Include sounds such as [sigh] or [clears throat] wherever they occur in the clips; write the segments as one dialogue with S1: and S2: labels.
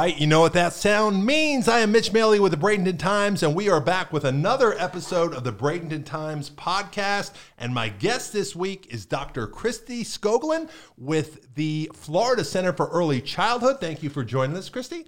S1: right, you know what that sound means. I am Mitch Maley with the Bradenton Times, and we are back with another episode of the Bradenton Times podcast. And my guest this week is Dr. Kristie Skoglund with the Florida Center for Early Childhood. Thank you for joining us, Kristie.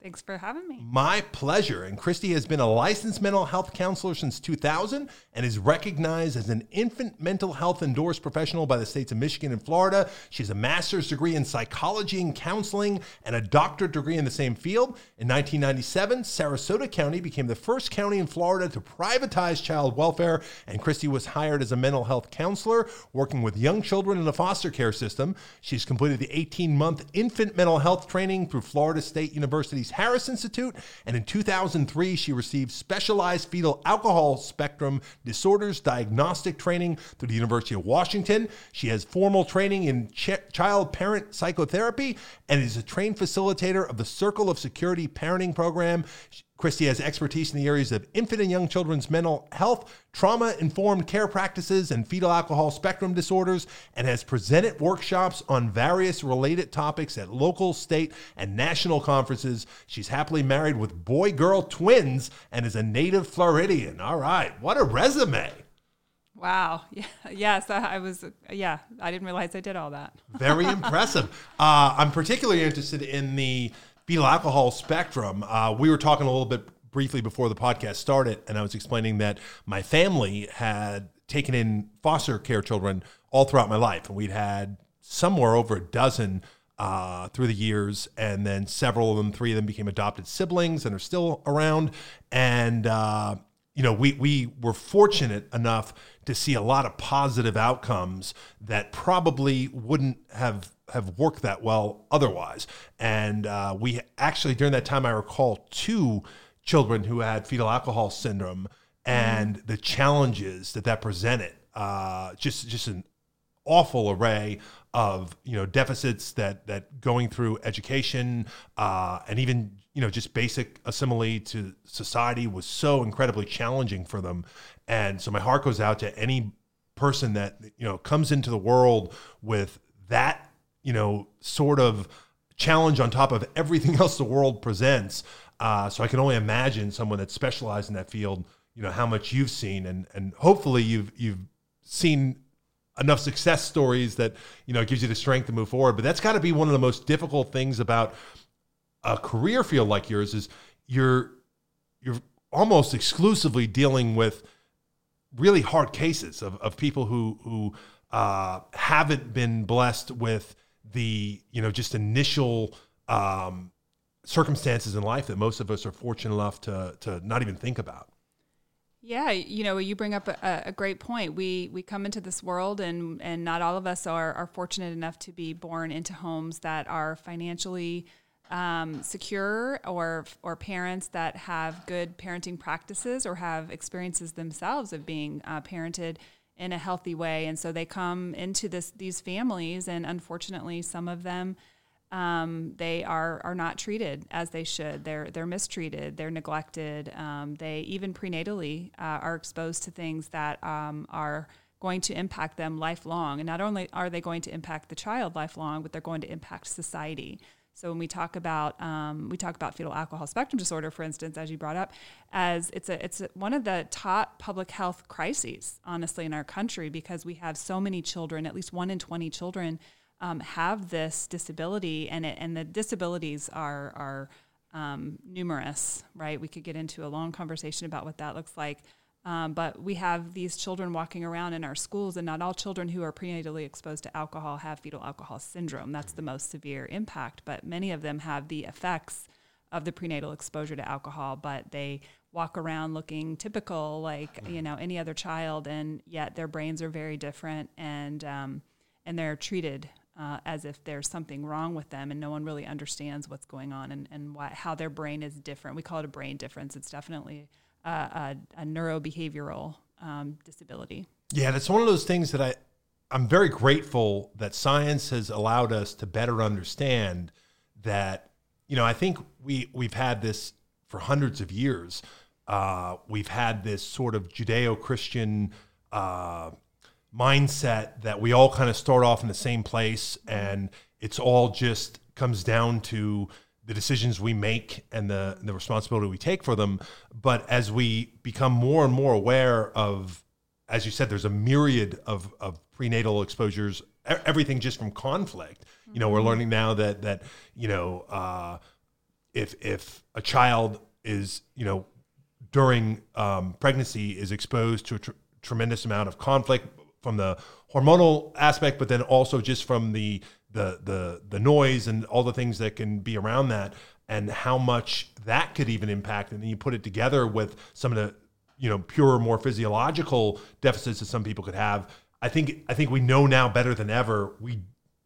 S2: Thanks for having me.
S1: My pleasure. And Kristie has been a licensed mental health counselor since 2000 and is recognized as an infant mental health endorsed professional by the states of Michigan and Florida. She has a master's degree in psychology and counseling and a doctorate degree in the same field. In 1997, Sarasota County became the first county in Florida to privatize child welfare, and Kristie was hired as a mental health counselor working with young children in the foster care system. She's completed the 18 month infant mental health training through Florida State University's Harris Institute, and in 2003, she received specialized fetal alcohol spectrum disorders diagnostic training through the University of Washington. She has formal training in ch- child parent psychotherapy and is a trained facilitator of the Circle of Security Parenting Program. Kristie has expertise in the areas of infant and young children's mental health, trauma informed care practices, and fetal alcohol spectrum disorders, and has presented workshops on various related topics at local, state, and national conferences. She's happily married with boy girl twins and is a native Floridian. All right, what a resume!
S2: Wow. [laughs] Yeah. Yes, I was. Yeah, I didn't realize I did all that.
S1: Very [laughs] impressive. Uh, I'm particularly interested in the fetal alcohol spectrum. Uh, we were talking a little bit briefly before the podcast started, and I was explaining that my family had taken in foster care children all throughout my life, and we'd had somewhere over a dozen uh, through the years, and then several of them, three of them became adopted siblings and are still around. And uh, you know, we we were fortunate enough to see a lot of positive outcomes that probably wouldn't have have worked that well otherwise. And uh, we actually during that time, I recall two children who had fetal alcohol syndrome and mm. the challenges that that presented. Uh, just just an awful array of you know deficits that that going through education uh, and even you know just basic assimilating to society was so incredibly challenging for them and so my heart goes out to any person that you know comes into the world with that you know sort of challenge on top of everything [laughs] else the world presents uh, so i can only imagine someone that's specialized in that field you know how much you've seen and and hopefully you've you've seen enough success stories that you know gives you the strength to move forward. But that's got to be one of the most difficult things about a career field like yours is you're you're almost exclusively dealing with really hard cases of, of people who who uh, haven't been blessed with the you know just initial um, circumstances in life that most of us are fortunate enough to to not even think about.
S2: Yeah, you know, you bring up a, a, great point. We we come into this world, and and not all of us are are fortunate enough to be born into homes that are financially um, secure, or or parents that have good parenting practices, or have experiences themselves of being uh, parented in a healthy way. And so they come into this these families, and unfortunately, some of them um, they are are not treated as they should. They're they're mistreated. They're neglected. Um, they even prenatally uh, are exposed to things that um, are going to impact them lifelong. And not only are they going to impact the child lifelong, but they're going to impact society. So when we talk about um, we talk about fetal alcohol spectrum disorder, for instance, as you brought up, as it's a it's a, one of the top public health crises, honestly, in our country because we have so many children, at least one in twenty children um, have this disability, and it, and the disabilities are are um, numerous, right? We could get into a long conversation about what that looks like. Um, but we have these children walking around in our schools, and not all children who are prenatally exposed to alcohol have fetal alcohol syndrome. That's the most severe impact, but many of them have the effects of the prenatal exposure to alcohol, but they walk around looking typical like you know any other child, and yet their brains are very different, and um, and they're treated uh, as if there's something wrong with them and no one really understands what's going on and, and why, how their brain is different. We call it a brain difference. It's definitely a, a, a neurobehavioral um, disability.
S1: Yeah, that's one of those things that I, I'm very grateful that science has allowed us to better understand that, you know, I think we, we've had this for hundreds of years. Uh, we've had this sort of Judeo Christian uh, mindset that we all kind of start off in the same place and it's all just comes down to the decisions we make and the the responsibility we take for them. But as we become more and more aware of, as you said, there's a myriad of of prenatal exposures, everything just from conflict. You know, we're learning now that that you know uh, if if a child is you know during um, pregnancy is exposed to a tr- tremendous amount of conflict from the hormonal aspect, but then also just from the the the the noise and all the things that can be around that, and how much that could even impact. And then you put it together with some of the you know pure, more physiological deficits that some people could have. I think I think we know now better than ever. We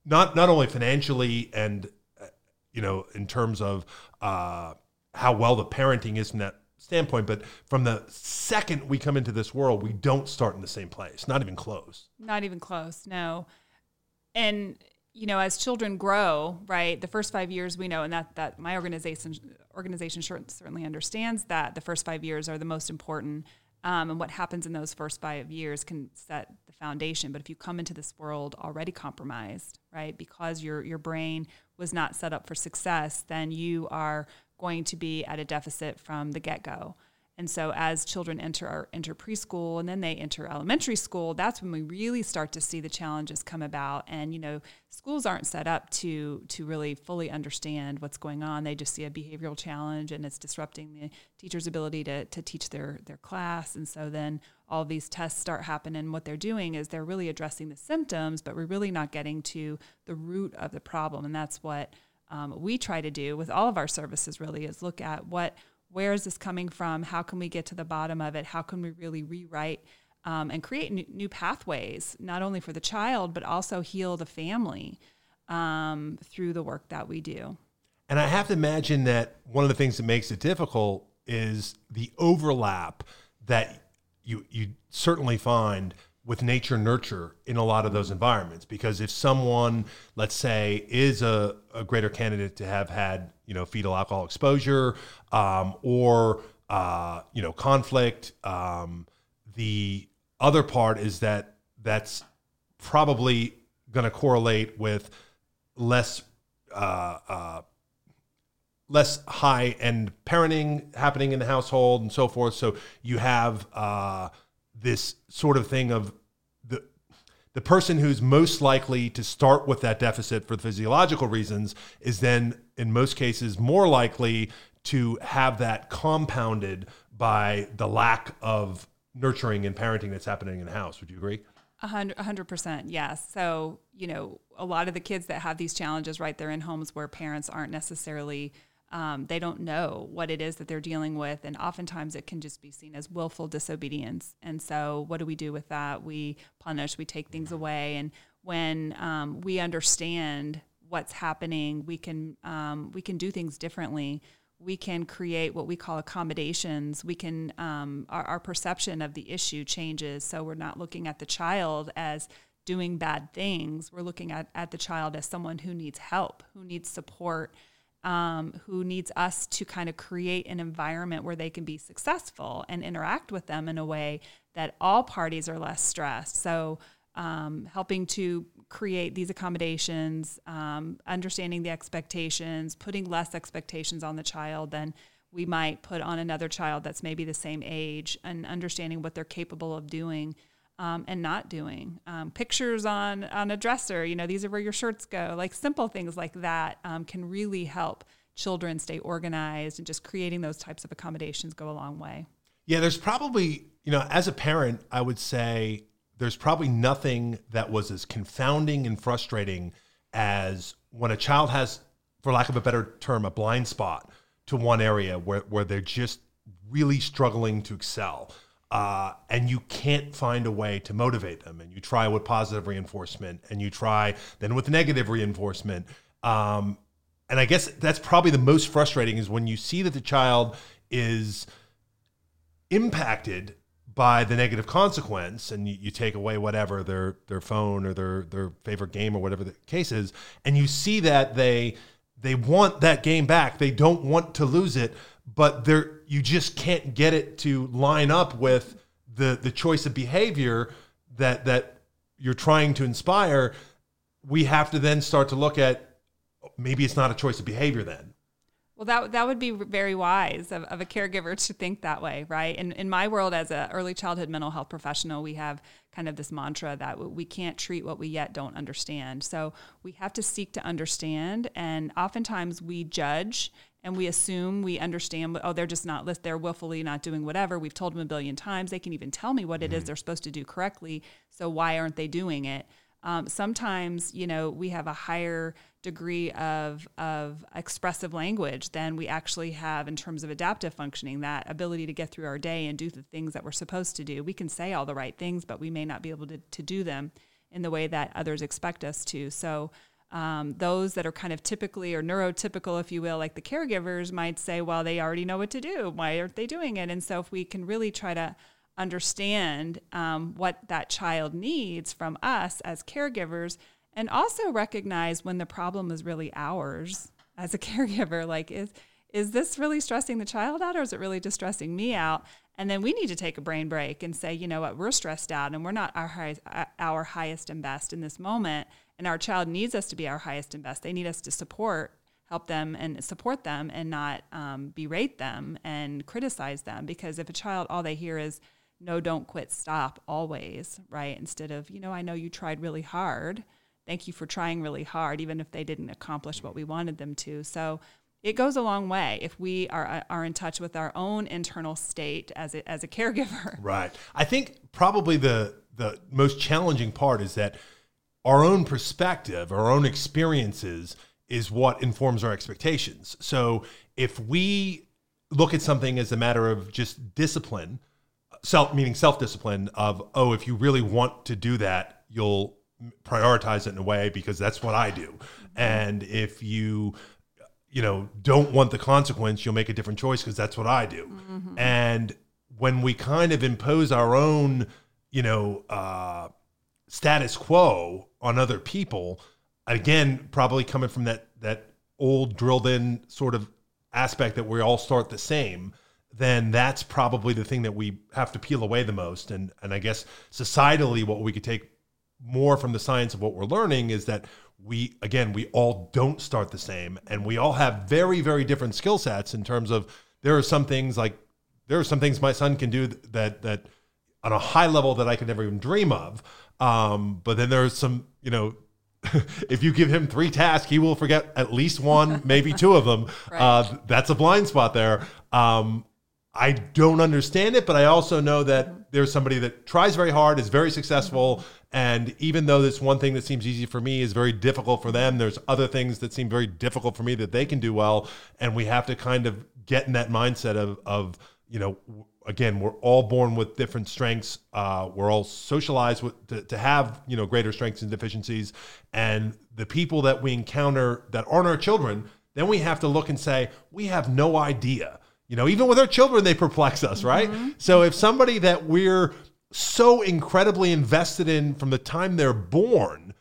S1: not not only financially and uh, you know in terms of uh, how well the parenting is from that standpoint, but from the second we come into this world, we don't start in the same place, not even close.
S2: Not even close. No. And you know, as children grow, right, the first five years we know, and that that my organization organization certainly understands that the first five years are the most important, um, and what happens in those first five years can set the foundation. But if you come into this world already compromised, right, because your your brain was not set up for success, then you are going to be at a deficit from the get go. And so as children enter our, enter preschool and then they enter elementary school, that's when we really start to see the challenges come about. And you know, schools aren't set up to to really fully understand what's going on. They just see a behavioral challenge and it's disrupting the teacher's ability to to teach their their class. And so then all these tests start happening. What they're doing is they're really addressing the symptoms, but we're really not getting to the root of the problem. And that's what um, we try to do with all of our services really is look at what where is this coming from? How can we get to the bottom of it? How can we really rewrite um, and create new, new, pathways not only for the child but also heal the family um, through the work that we do?
S1: And i have to imagine that one of the things that makes it difficult is the overlap that you you certainly find with nature nurture in a lot of those environments. Because if someone let's say is a, a greater candidate to have had you know fetal alcohol exposure um, or uh, you know conflict um, the other part is that that's probably going to correlate with less uh, uh, less high end parenting happening in the household and so forth. So you have uh, this sort of thing of the the person who's most likely to start with that deficit for physiological reasons is then in most cases more likely to have that compounded by the lack of nurturing and parenting that's happening in the house would you agree
S2: a hundred percent, yes. So you know, a lot of the kids that have these challenges, right? They're in homes where parents aren't necessarily um, they don't know what it is that they're dealing with, and oftentimes it can just be seen as willful disobedience. And so, what do we do with that? We punish, we take things away, and when um, we understand what's happening, we can um, we can do things differently. We can create what we call accommodations. We can um, our, our perception of the issue changes, so we're not looking at the child as doing bad things. We're looking at, at the child as someone who needs help, who needs support um, who needs us to kind of create an environment where they can be successful and interact with them in a way that all parties are less stressed. So, um, helping to create these accommodations, um, understanding the expectations, putting less expectations on the child than we might put on another child that's maybe the same age, and understanding what they're capable of doing um, and not doing. Um, pictures on on a dresser, you know, these are where your shirts go. Like simple things like that um, can really help children stay organized, and just creating those types of accommodations go a long way.
S1: Yeah, there's probably you know, as a parent, I would say there's probably nothing that was as confounding and frustrating as when a child has, for lack of a better term, a blind spot to one area where where they're just really struggling to excel uh, and you can't find a way to motivate them. And you try with positive reinforcement, and you try then with negative reinforcement. Um, and I guess that's probably the most frustrating is when you see that the child is impacted by the negative consequence and you, you, take away whatever their their phone or their their favorite game or whatever the case is and you see that they they want that game back they don't want to lose it but there you just can't get it to line up with the the choice of behavior that that you're trying to inspire we have to then start to look at maybe it's not a choice of behavior then
S2: Well, that that would be very wise of, of a caregiver to think that way, right? And in my world, as an early childhood mental health professional, we have kind of this mantra that we can't treat what we yet don't understand. So we have to seek to understand, and oftentimes we judge and we assume we understand. Oh, they're just not. They're willfully not doing whatever. We've told them a billion times. They can even tell me what it is mm-hmm. they're supposed to do correctly. So why aren't they doing it? Um, sometimes, you know, we have a higher degree of, of expressive language than we actually have in terms of adaptive functioning, that ability to get through our day and do the things that we're supposed to do. We can say all the right things, but we may not be able to, to do them in the way that others expect us to. So, um, those that are kind of typically or neurotypical, if you will, like the caregivers might say, well, they already know what to do. Why aren't they doing it? And so, if we can really try to understand um, what that child needs from us as caregivers, and also recognize when the problem is really ours as a [laughs] caregiver like is is this really stressing the child out or is it really just stressing me out and then we need to take a brain break and say you know what we're stressed out and we're not our highest, our highest and best in this moment and our child needs us to be our highest and best they need us to support help them and support them and not um, berate them and criticize them because if a child all they hear is no don't quit stop always right instead of you know i know you tried really hard thank you for trying really hard, even if they didn't accomplish what we wanted them to. So it goes a long way if we are, are in touch with our own internal state as a, as a [laughs] caregiver.
S1: Right. I think probably the, the most challenging part is that our own perspective, our own experiences is what informs our expectations. So if we look at something as a matter of just discipline, self meaning self-discipline of oh if you really want to do that, you'll prioritize it in a way because that's what I do. And if you you know don't want the consequence, you'll make a different choice because that's what I do. Mm-hmm. And when we kind of impose our own, you know, uh, status quo on other people, again, probably coming from that that old drilled in sort of aspect that we all start the same then that's probably the thing that we have to peel away the most. And and I guess societally, what we could take more from the science of what we're learning is that we again we all don't start the same and we all have very very different skill sets in terms of there are some things like there are some things my son can do that that on a high level that I could never even dream of um, but then there's some you know [laughs] if you give him three tasks he will forget at least one [laughs] maybe two of them. Right. uh, that's a blind spot there. Um, I don't understand it, but I also know that there's somebody that tries very hard, is very successful, and even though this one thing that seems easy for me is very difficult for them, there's other things that seem very difficult for me that they can do well, and we have to kind of get in that mindset of of you know again we're all born with different strengths uh, we're all socialized with to, to have you know greater strengths and deficiencies and the people that we encounter that aren't our children then we have to look and say we have no idea you know, even with our children, they perplex us, right? Mm-hmm. So if somebody that we're so incredibly invested in from the time they're born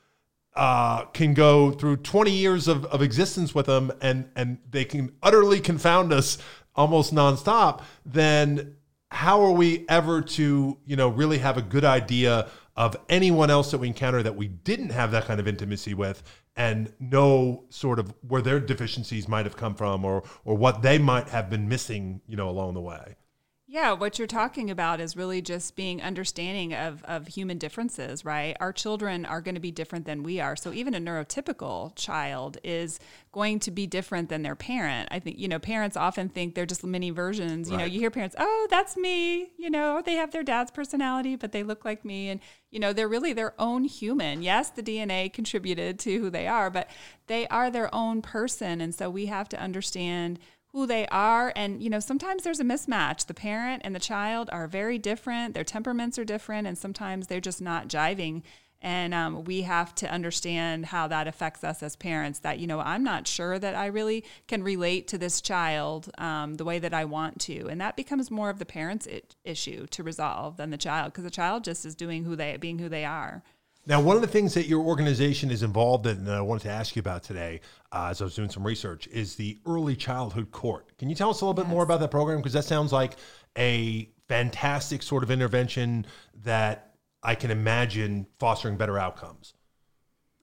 S1: uh, can go through 20 years of, of existence with them and, and they can utterly confound us almost nonstop, then how are we ever to, you know, really have a good idea of anyone else that we encounter that we didn't have that kind of intimacy with and know sort of where their deficiencies might have come from or or what they might have been missing, you know, along the way.
S2: Yeah, what you're talking about is really just being understanding of, of human differences, right? Our children are going to be different than we are. So even a neurotypical child is going to be different than their parent. I think, you know, parents often think they're just mini versions. You know, you hear parents, oh, that's me, you know, they have their dad's personality, but they look like me. And, you know, they're really their own human. Yes, the DNA contributed to who they are, but they are their own person. And so we have to understand who they are. And you know sometimes there's a mismatch. The parent and the child are very different. Their temperaments are different. And sometimes they're just not jiving. And um, we have to understand how that affects us as parents that you know i'm not sure that i really can relate to this child um, the way that i want to. And that becomes more of the parents issue to resolve than the child because the child just is doing who they being who they are
S1: now, one of the things that your organization is involved in, and I wanted to ask you about today, uh, as I was doing some research, is the Early Childhood Court. Can you tell us a little yes. bit more about that program? Because that sounds like a fantastic sort of intervention that I can imagine fostering better outcomes.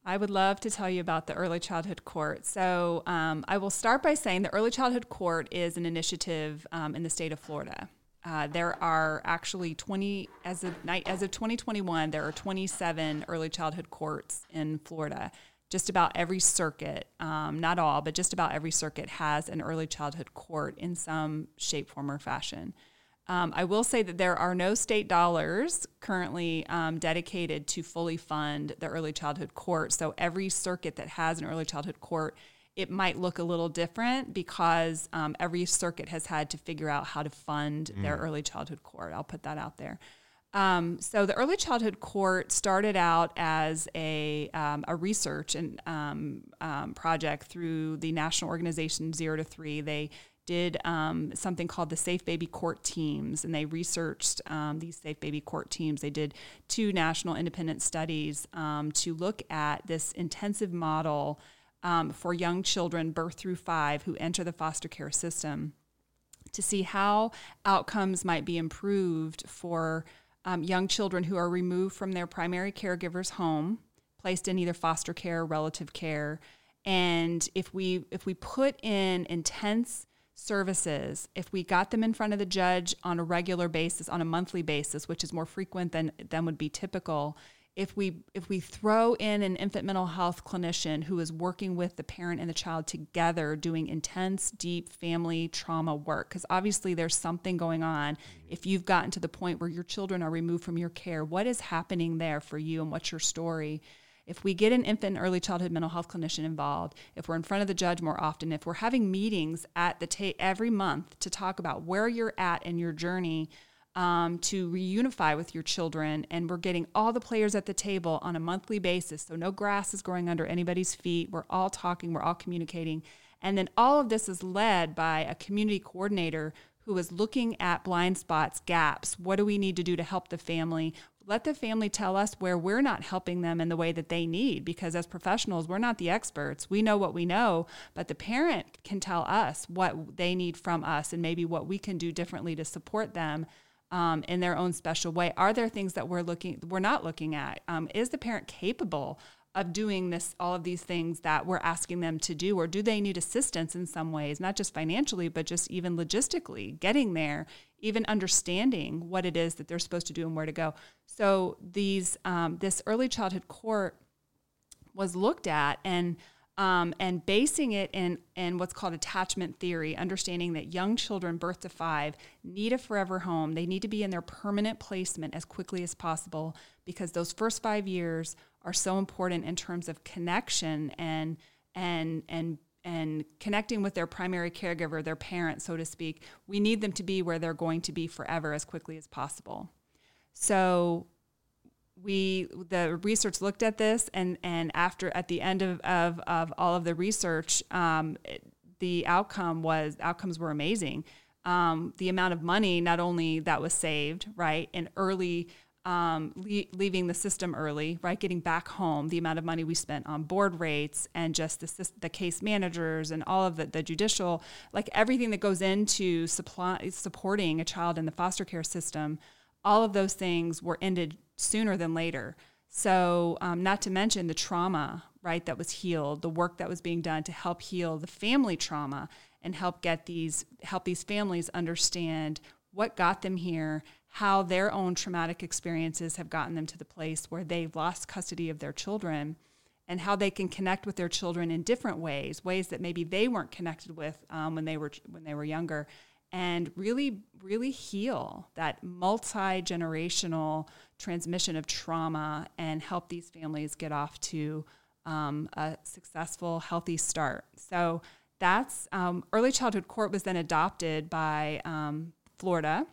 S2: I would love to tell you about the Early Childhood Court. So, um, I will start by saying the Early Childhood Court is an initiative um, in the state of Florida. Uh, there are actually 20 as of night as of 2021. There are 27 early childhood courts in Florida. Just about every circuit, um, not all, but just about every circuit has an early childhood court in some shape, form, or fashion. Um, I will say that there are no state dollars currently um, dedicated to fully fund the early childhood court. So every circuit that has an early childhood court, it might look a little different because um, every circuit has had to figure out how to fund mm. their early childhood court. I'll put that out there. Um, so the early childhood court started out as a, um, a research and um, um, project through the national organization Zero to Three. They did um, something called the Safe Baby Court Teams, and they researched um, these Safe Baby Court Teams. They did two national independent studies um, to look at this intensive model um, for young children, birth through five, who enter the foster care system, to see how outcomes might be improved for um, young children who are removed from their primary caregiver's home, placed in either foster care or relative care. And if we if we put in intense services, if we got them in front of the judge on a regular basis, on a monthly basis, which is more frequent than, than would be typical, if we if we throw in an infant mental health clinician who is working with the parent and the child together doing intense deep family trauma work because obviously there's something going on. Mm-hmm. If you've gotten to the point where your children are removed from your care what is happening there for you and what's your story? If we get an infant and early childhood mental health clinician involved, if we're in front of the judge more often, if we're having meetings at the ta- every month to talk about where you're at in your journey um, to reunify with your children, and we're getting all the players at the table on a monthly basis, so no grass is growing under anybody's feet. We're all talking, we're all communicating, and then all of this is led by a community coordinator who is looking at blind spots, gaps. What do we need to do to help the family? let the family tell us where we're not helping them in the way that they need because as professionals we're not the experts we know what we know but the parent can tell us what they need from us and maybe what we can do differently to support them um, in their own special way. Are there things that we're looking we're not looking at? Um, is the parent capable of doing this all of these things that we're asking them to do? Or do they need assistance in some ways not just financially but just even logistically getting there even understanding what it is that they're supposed to do and where to go? So these um, this early childhood court was looked at and um, and basing it in, in what's called attachment theory, understanding that young children birth to five need a forever home. They need to be in their permanent placement as quickly as possible because those first five years are so important in terms of connection and and and and connecting with their primary caregiver, their parent, so to speak. We need them to be where they're going to be forever as quickly as possible. So we the research looked at this and and after at the end of of, of all of the research um, the outcome was outcomes were amazing. Um, the amount of money not only that was saved right in early um, le- leaving the system early, right, getting back home, the amount of money we spent on board rates and just the, the case managers and all of the, the judicial, like everything that goes into supply, supporting a child in the foster care system, all of those things were ended sooner than later. So, um, not to mention the trauma, right, that was healed, the work that was being done to help heal the family trauma and help get these help these families understand what got them here, how their own traumatic experiences have gotten them to the place where they've lost custody of their children and how they can connect with their children in different ways ways that maybe they weren't connected with um, when they were when they were younger and really really heal that multi-generational transmission of trauma and help these families get off to um, a successful healthy start so that's um, early childhood court was then adopted by um, florida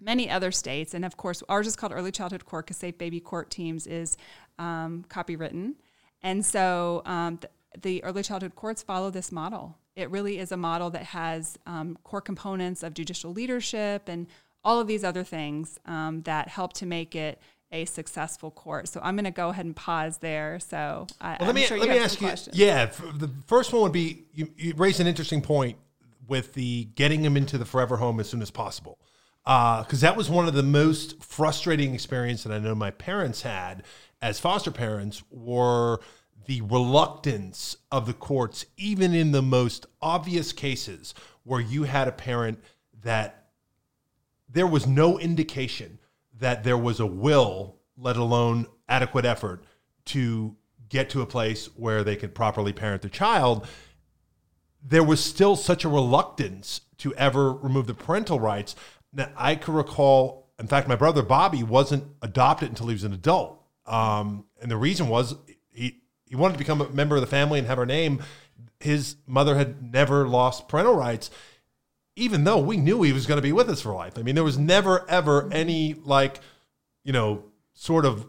S2: many other states, and of course, ours is called Early Childhood Court because Safe Baby Court Teams is um, copywritten. And so um, the, the, early childhood courts follow this model. It really is a model that has um, core components of judicial leadership and all of these other things um, that help to make it a successful court. So I'm going to go ahead and pause there. So I, well, let me sure let me ask you.
S1: Questions. Yeah, the first one would be you, you raise an interesting point with the getting them into the forever home as soon as possible because uh, that was one of the most frustrating experiences that I know my parents had as foster parents were the reluctance of the courts, even in the most obvious cases where you had a parent that there was no indication that there was a will, let alone adequate effort, to get to a place where they could properly parent their child, there was still such a reluctance to ever remove the parental rights. Now, I can recall, in fact, my brother Bobby wasn't adopted until he was an adult. Um, and the reason was he, he wanted to become a member of the family and have her name. His mother had never lost parental rights, even though we knew he was going to be with us for life. I mean, there was never, ever any, like, you know, sort of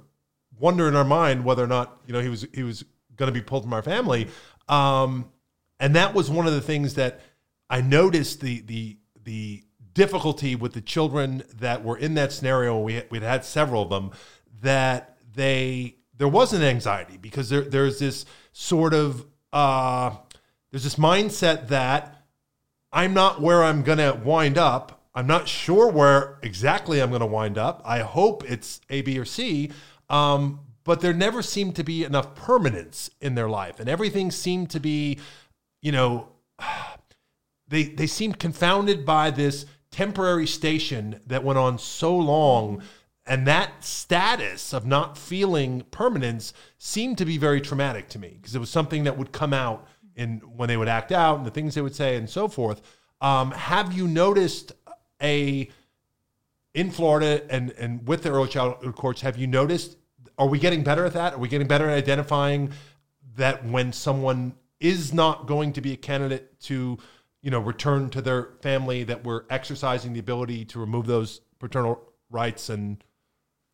S1: wonder in our mind whether or not, you know, he was, he was going to be pulled from our family. Um, and that was one of the things that I noticed the the the difficulty with the children that were in that scenario. We we'd had several of them that they there was an anxiety because there there's this sort of uh, there's this mindset that I'm not where I'm going to wind up. I'm not sure where exactly I'm going to wind up. I hope it's A, B, or C. Um, but there never seemed to be enough permanence in their life, and everything seemed to be you know, [sighs] they they seemed confounded by this temporary station that went on so long and that status of not feeling permanence seemed to be very traumatic to me because it was something that would come out in when they would act out and the things they would say and so forth um, have you noticed a in florida and and with the early childhood courts have you noticed are we getting better at that are we getting better at identifying that when someone is not going to be a candidate to, you know, return to their family, that we're exercising the ability to remove those paternal rights and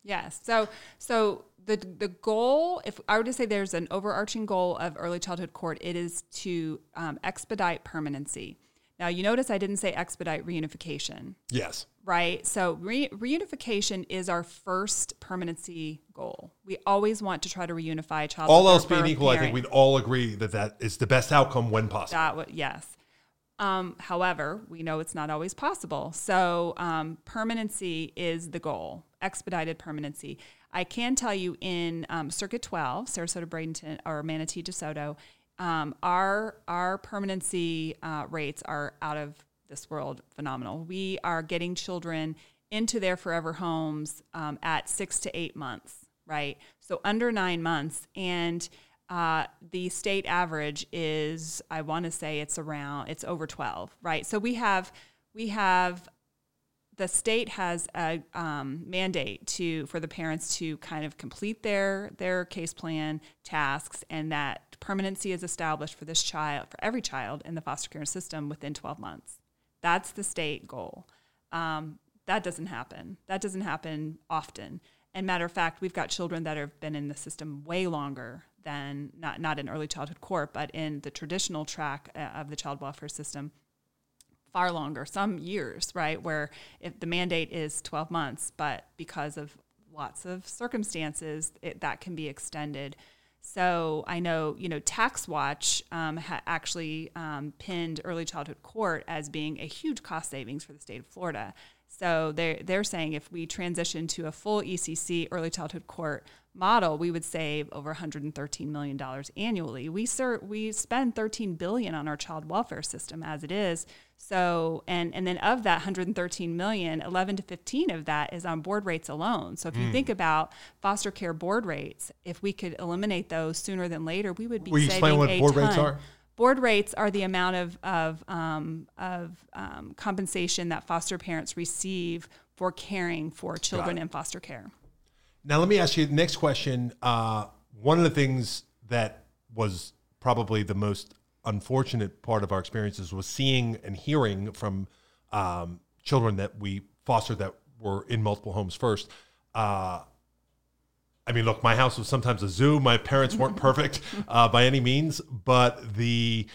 S2: Yes. So so the the goal, if I were to say there's an overarching goal of early childhood court, it is to um, expedite permanency. Now you notice I didn't say expedite reunification.
S1: Yes
S2: right? So re- reunification is our first permanency goal. We always want to try to reunify a child.
S1: All else being equal, I think we'd all agree that that is the best outcome when possible.
S2: That w- yes. Um, however, we know it's not always possible. So um, permanency is the goal, expedited permanency. I can tell you in um, Circuit 12, Sarasota, Bradenton, or Manatee, DeSoto, um, our our permanency uh, rates are out of this world phenomenal. We are getting children into their forever homes um, at six to eight months, right? So under nine months. And uh, the state average is, I want to say it's around, it's over 12, right? So we have, we have, the state has a um, mandate to for the parents to kind of complete their their case plan tasks, and that permanency is established for this child for every child in the foster care system within 12 months. That's the state goal. Um, that doesn't happen. That doesn't happen often. And matter of fact, we've got children that have been in the system way longer than not not in early childhood court, but in the traditional track uh, of the child welfare system, far longer, some years, right? Where if the mandate is 12 months, but because of lots of circumstances, it, that can be extended. So I know, you know, Tax Watch um, ha- actually um, pinned early childhood court as being a huge cost savings for the state of Florida. So they're, they're saying if we transition to a full ECC early childhood court model, we would save over $113 million annually. We, ser- we spend 13 billion on our child welfare system as it is. So, and, and then of that 113 million, 11 to 15 of that is on board rates alone. So if you mm. think about foster care board rates, if we could eliminate those sooner than later, we would be
S1: Will you
S2: saving
S1: explain what board
S2: ton.
S1: rates are?
S2: Board rates are the amount of, of, um, of um, compensation that foster parents receive for caring for children in foster care.
S1: Now, let me ask you the next question. Uh, one of the things that was probably the most unfortunate part of our experiences was seeing and hearing from um, children that we fostered that were in multiple homes first. Uh, I mean, look, my house was sometimes a zoo. My parents weren't [laughs] perfect uh, by any means, but the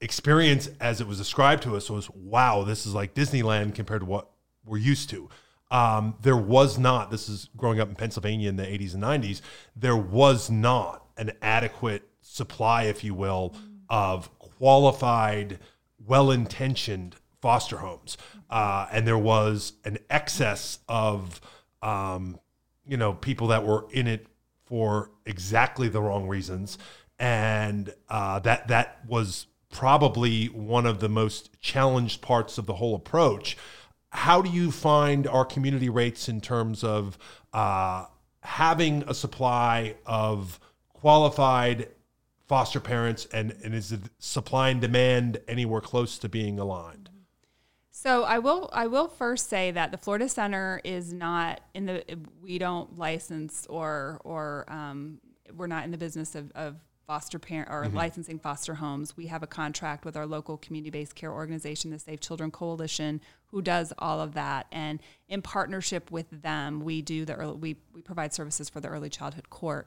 S1: experience as it was described to us was wow, this is like Disneyland compared to what we're used to. Um, there was not, this is growing up in Pennsylvania in the 80s and 90s, there was not an adequate supply, if you will, of qualified, well intentioned foster homes. Uh, and there was an excess of um, you know, people that were in it for exactly the wrong reasons. and uh, that that was probably one of the most challenged parts of the whole approach. How do you find our community rates in terms of uh, having a supply of qualified foster parents, and, and is the supply and demand anywhere close to being aligned?
S2: So I will I will first say that the Florida Center is not in the we don't license or or um, we're not in the business of, of foster parent or mm-hmm. licensing foster homes. We have a contract with our local community-based care organization, the Safe Children Coalition, who does all of that. And in partnership with them, we do the early, we we provide services for the early childhood court.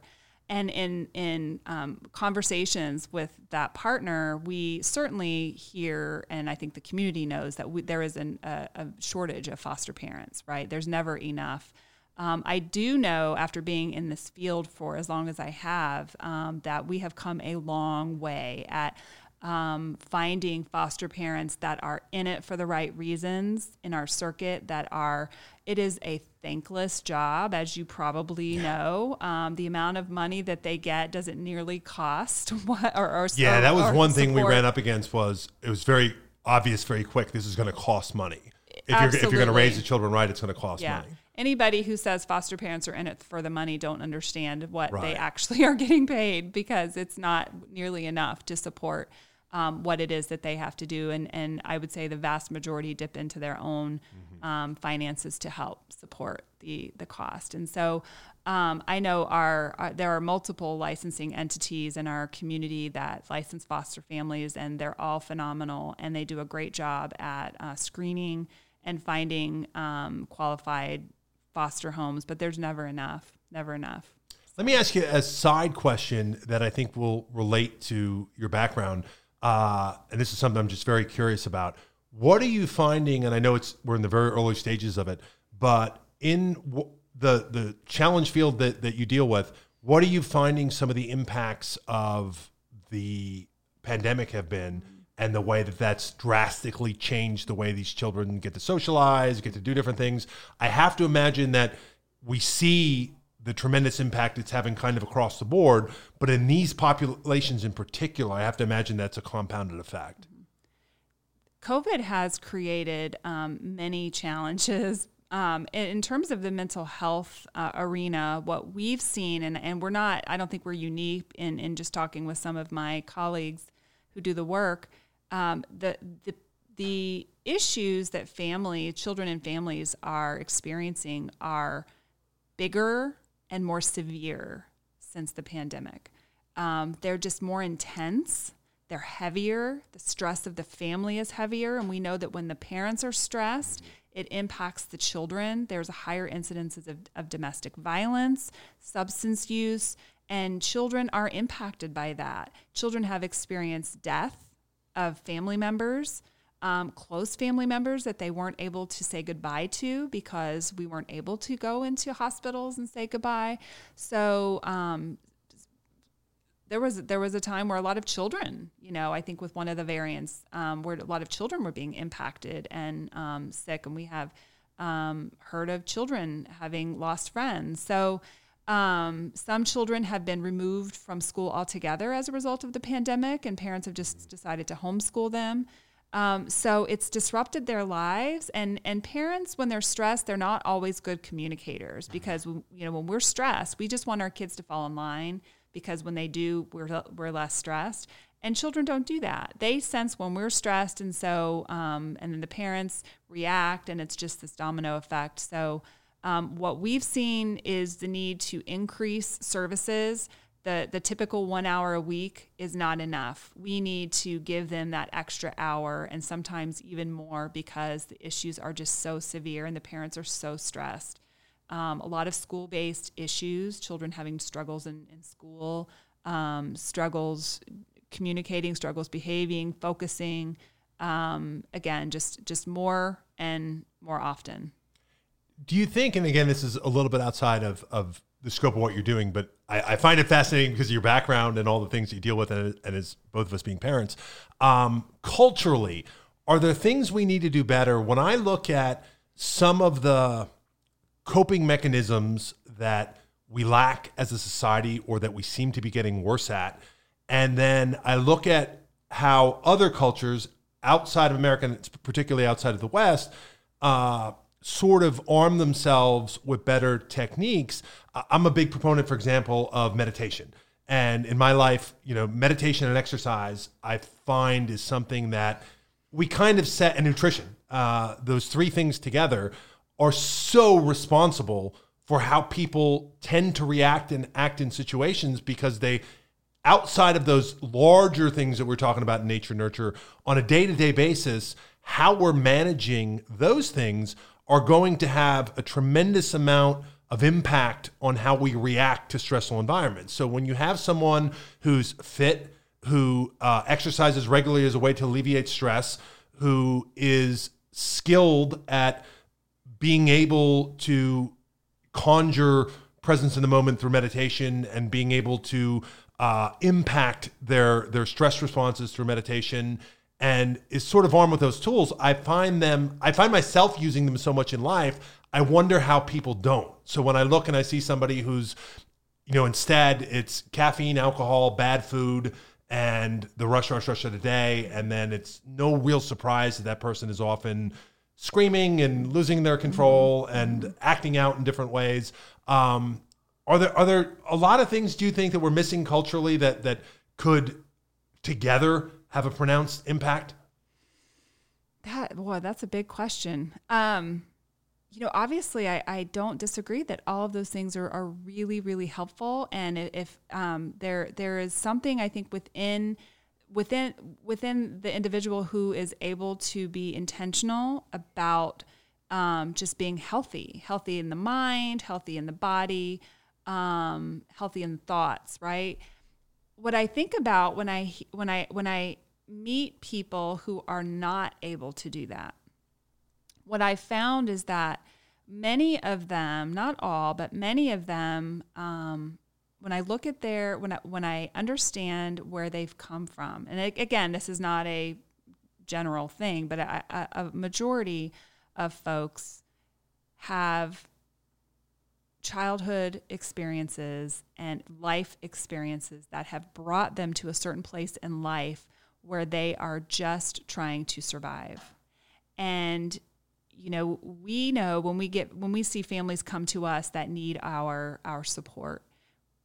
S2: And in in um, conversations with that partner, we certainly hear, and I think the community knows that we, there is an, a, a shortage of foster parents. Right, there's never enough. Um, I do know, after being in this field for as long as I have, um, that we have come a long way at um, finding foster parents that are in it for the right reasons in our circuit that are it is a thankless job as you probably know um, the amount of money that they get doesn't nearly cost [laughs] what or, or
S1: yeah that was one support. thing we ran up against was it was very obvious very quick this is going to cost money if Absolutely. you're if you're going to raise the children right it's going to cost yeah. money
S2: anybody who says foster parents are in it for the money don't understand what right. they actually [laughs] are getting paid because it's not nearly enough to support um, what it is that they have to do. And, and I would say the vast majority dip into their own mm-hmm. um, finances to help support the, the cost. And so um, I know our, our, there are multiple licensing entities in our community that license foster families, and they're all phenomenal, and they do a great job at uh, screening and finding um, qualified foster homes. But there's never enough, never enough.
S1: Let me ask you a side question that I think will relate to your background uh, and this is something I'm just very curious about. What are you finding? And I know it's we're in the very early stages of it, but in w- the the challenge field that that you deal with, what are you finding some of the impacts of the pandemic have been? and the way that that's drastically changed the way these children get to socialize, get to do different things. I have to imagine that we see the tremendous impact it's having kind of across the board. But in these populations in particular, I have to imagine that's a compounded effect.
S2: COVID has created um, many challenges. Um, in terms of the mental health uh, arena, what we've seen, and, and we're not, I don't think we're unique in, in just talking with some of my colleagues who do the work, um, the, the, the issues that family, children and families are experiencing are bigger and more severe since the pandemic. Um, they're just more intense. They're heavier. The stress of the family is heavier. And we know that when the parents are stressed, it impacts the children. There's a higher incidence of, of domestic violence, substance use, and children are impacted by that. Children have experienced death of family members um, close family members that they weren't able to say goodbye to because we weren't able to go into hospitals and say goodbye. So um, there was there was a time where a lot of children, you know, I think with one of the variants, um, where a lot of children were being impacted and um, sick, and we have um, heard of children having lost friends. So. Um, some children have been removed from school altogether as a result of the pandemic, and parents have just decided to homeschool them. Um, so it's disrupted their lives, and and parents, when they're stressed, they're not always good communicators because you know when we're stressed, we just want our kids to fall in line because when they do, we're we're less stressed. And children don't do that. They sense when we're stressed, and so um, and then the parents react, and it's just this domino effect. So. Um, what we've seen is the need to increase services the the typical one hour a week is not enough. We need to give them that extra hour and sometimes even more because the issues are just so severe and the parents are so stressed. Um, a lot of school based issues, children having struggles in, in school, um, struggles communicating, struggles behaving, focusing. Um, again, just just more and more often.
S1: Do you think, and again, this is a little bit outside of, of the scope of what you're doing, but I, I, find it fascinating because of your background and all the things you deal with, and, and as both of us being parents, um, culturally, are there things we need to do better? When I look at some of the coping mechanisms that we lack as a society or that we seem to be getting worse at, And then I look at how other cultures outside of America, and particularly outside of the West, uh, sort of arm themselves with better techniques. I'm a big proponent, for example, of meditation. And in my life, you know, meditation and exercise, I find is something that we kind of set, and nutrition, uh, those three things together are so responsible for how people tend to react and act in situations because they outside of those larger things that we're talking about in nature nurture on a day-to-day basis how we're managing those things are going to have a tremendous amount of impact on how we react to stressful environments. So when you have someone who's fit who uh, exercises regularly as a way to alleviate stress who is skilled at being able to conjure presence in the moment through meditation and being able to uh, impact their their stress responses through meditation and is sort of armed with those tools i find them i find myself using them so much in life i wonder how people don't so when i look and i see somebody who's you know instead it's caffeine alcohol bad food and the rush rush rush of the day and then it's no real surprise that that person is often screaming and losing their control and acting out in different ways. Um, are there are there a lot of things do you think that we're missing culturally that that could together have a pronounced impact?
S2: That boy, that's a big question. Um, you know, obviously, I, I don't disagree that all of those things are, are really, really helpful. And if um, there there is something I think within within within the individual who is able to be intentional about um, just being healthy, healthy in the mind, healthy in the body, um, healthy in thoughts, right? What I think about when I when I when I meet people who are not able to do that, what I found is that many of them, not all, but many of them, um, when I look at their when I when I understand where they've come from, and again, this is not a general thing, but a, a majority of folks have childhood experiences and life experiences that have brought them to a certain place in life where they are just trying to survive. And you know, we know when we get when we see families come to us that need our our support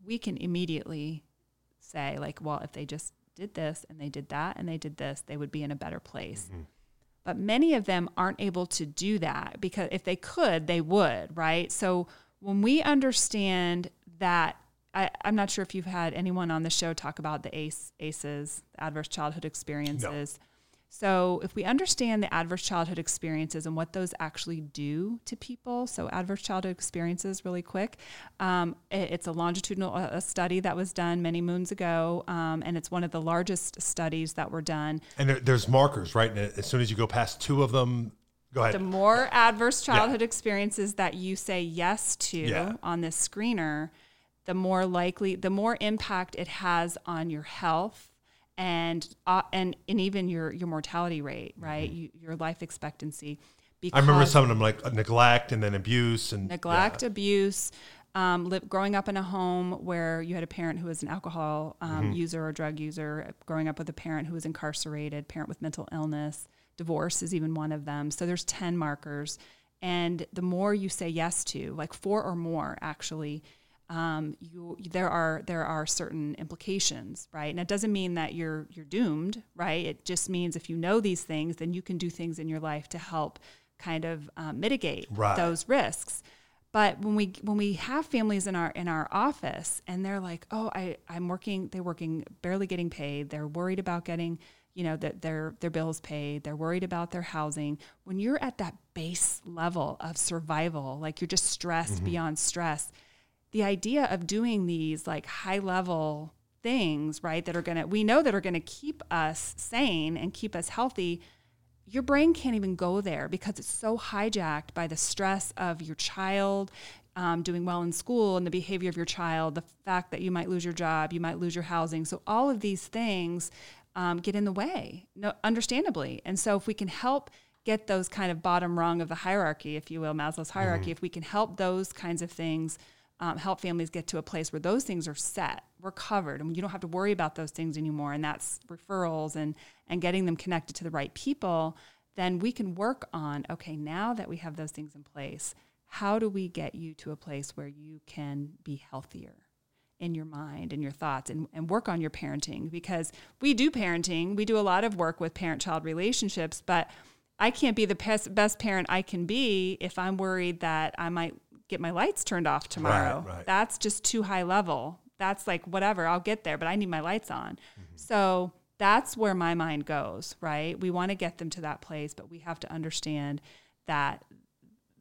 S2: we can immediately say like well if they just did this and they did that and they did this they would be in a better place mm-hmm. but many of them aren't able to do that because if they could they would right so when we understand that I, am not sure if you've had anyone on the show talk about the ACE, ACEs, adverse childhood experiences. No. So, if we understand the adverse childhood experiences and what those actually do to people, so adverse childhood experiences, really quick, um, it, it's a longitudinal a study that was done many moons ago, um, and it's one of the largest studies that were done.
S1: And there, there's markers, right? And as soon as you go past two of them, go ahead.
S2: The more adverse childhood yeah. experiences that you say yes to yeah. on this screener, the more likely, the more impact it has on your health and uh, and and even your your mortality rate, right? Mm-hmm. You, your life expectancy.
S1: I remember some of them like neglect and then abuse and
S2: neglect, yeah. abuse. Um, growing up in a home where you had a parent who was an alcohol um, mm-hmm. user or drug user, growing up with a parent who was incarcerated, parent with mental illness, divorce is even one of them. So there's 10 markers. And the more you say yes to, like four or more actually, um, you there are there are certain implications, right? And it doesn't mean that you're you're doomed, right? It just means if you know these things, then you can do things in your life to help kind of um, mitigate right. those risks. But when we when we have families in our in our office and they're like, oh, I I'm working, they're working, barely getting paid. They're worried about getting you know that their their bills paid they're worried about their housing when you're at that base level of survival like you're just stressed mm-hmm. beyond stress the idea of doing these like high level things, right, that are going to, we know that are going to keep us sane and keep us healthy, your brain can't even go there because it's so hijacked by the stress of your child um, doing well in school and the behavior of your child, the fact that you might lose your job, you might lose your housing. So all of these things um, get in the way, no, understandably. And so if we can help get those kind of bottom rung of the hierarchy, if you will, Maslow's hierarchy, mm-hmm. if we can help those kinds of things um, help families get to a place where those things are set, we're covered, and you don't have to worry about those things anymore. And that's referrals and and getting them connected to the right people. Then we can work on okay. Now that we have those things in place, how do we get you to a place where you can be healthier? in your mind and your thoughts and, and work on your parenting because we do parenting. We do a lot of work with parent child relationships, but I can't be the best, best parent I can be if I'm worried that I might get my lights turned off tomorrow. Right, right. That's just too high level. That's like whatever, I'll get there, but I need my lights on. Mm-hmm. So that's where my mind goes, right? We want to get them to that place, but we have to understand that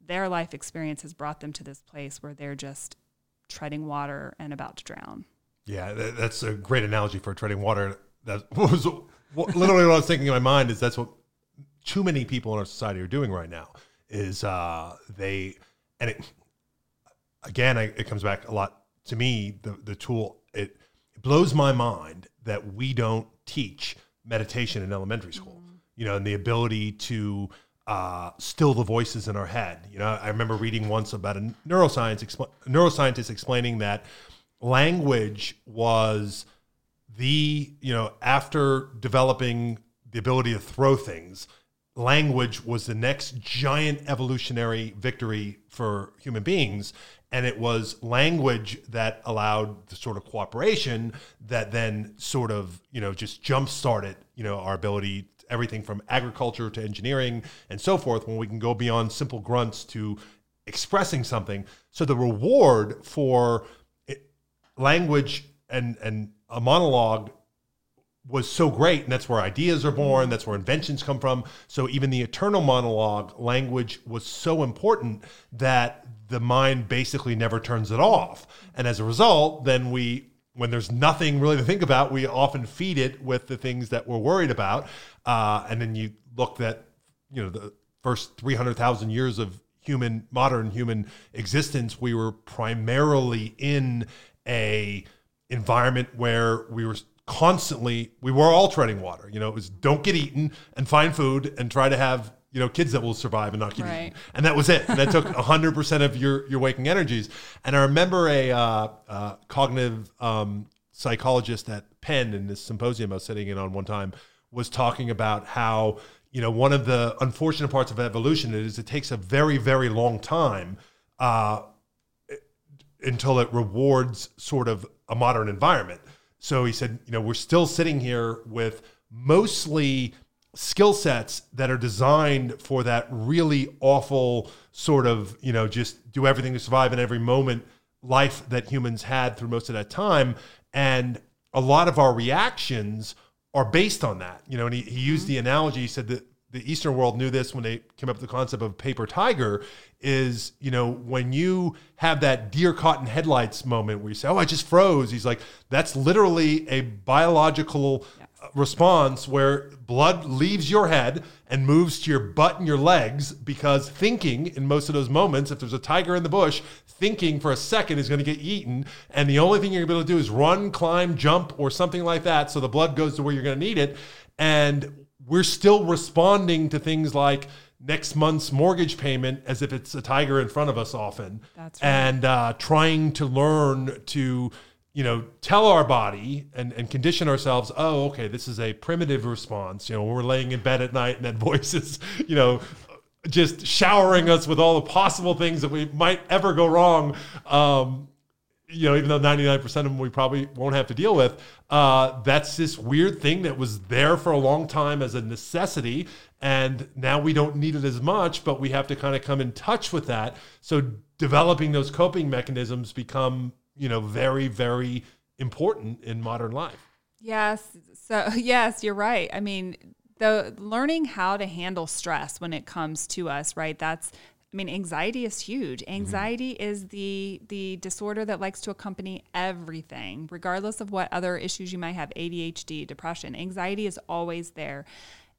S2: their life experience has brought them to this place where they're just treading water and about to drown.
S1: Yeah, that's a great analogy for treading water. That [laughs] was literally what I was thinking in my mind is that's what too many people in our society are doing right now is uh, they and it again I, it comes back a lot to me the the tool it, it, blows my mind that we don't teach meditation in elementary school mm. you know and the ability to uh, still the voices in our head you know I remember reading once about a neuroscience expl- neuroscientist explaining that language was the you know after developing the ability to throw things language was the next giant evolutionary victory for human beings. And it was language that allowed the sort of cooperation that then sort of, you know, just jump started, you know, our ability, everything from agriculture to engineering and so forth, when we can go beyond simple grunts to expressing something. So the reward for it, language and, and a monologue was so great and that's where ideas are born that's where inventions come from so even the eternal monologue language was so important that the mind basically never turns it off. And as a result then we when there's nothing really to think about we often feed it with the things that we're worried about. Uh, and then you look at you know the first 300000 years of human modern human existence we were primarily in a environment where we were constantly we were all treading water. You know it was don't get eaten and find food and try to have you know kids that will survive and not get right. eaten and that was it. That took 100% of your your waking energies. And i remember a uh, uh, cognitive um, psychologist at penn in this symposium i was sitting in on one time was talking about how you know one of the unfortunate parts of evolution is it takes a very very long time uh, until it rewards sort of a modern environment. So he said, you know, we're still sitting here with mostly skill sets that are designed for that really awful sort of, you know, just do everything to survive in every moment life that humans had through most of that time. And a lot of our reactions are based on that. You know, and he, he used mm-hmm. the analogy, he said that the Eastern world knew this when they came up with the concept of paper tiger is, you know, when you have that deer caught in headlights moment where you say, oh, I just froze. He's like, that's literally a biological. Response where blood leaves your head and moves to your butt and your legs because thinking in most of those moments, if there's a tiger in the bush, thinking for a second is going to get eaten. And the only thing you're going to be able to do is run, climb, jump, or something like that. So the blood goes to where you're going to need it. And we're still responding to things like next month's mortgage payment as if it's a tiger in front of us often
S2: That's right.
S1: and uh, trying to learn to you know tell our body and, and condition ourselves oh okay this is a primitive response you know we're laying in bed at night and that [laughs] voice is you know just showering us with all the possible things that we might ever go wrong um, you know, even though 99% of them we probably won't have to deal with, uh, that's this weird thing that was there for a long time as a necessity. And now we don't need it as much, but we have to kind of come in touch with that. So developing those coping mechanisms become, you know, very, very important in modern life.
S2: Yes. So, [laughs] yes, you're right. I mean, the learning how to handle stress when it comes to us, right? That's I mean, anxiety is huge. Mm-hmm. Anxiety mm-hmm. is the the disorder that likes to accompany everything, regardless of what other issues you might have, ADHD, depression. Anxiety is always there.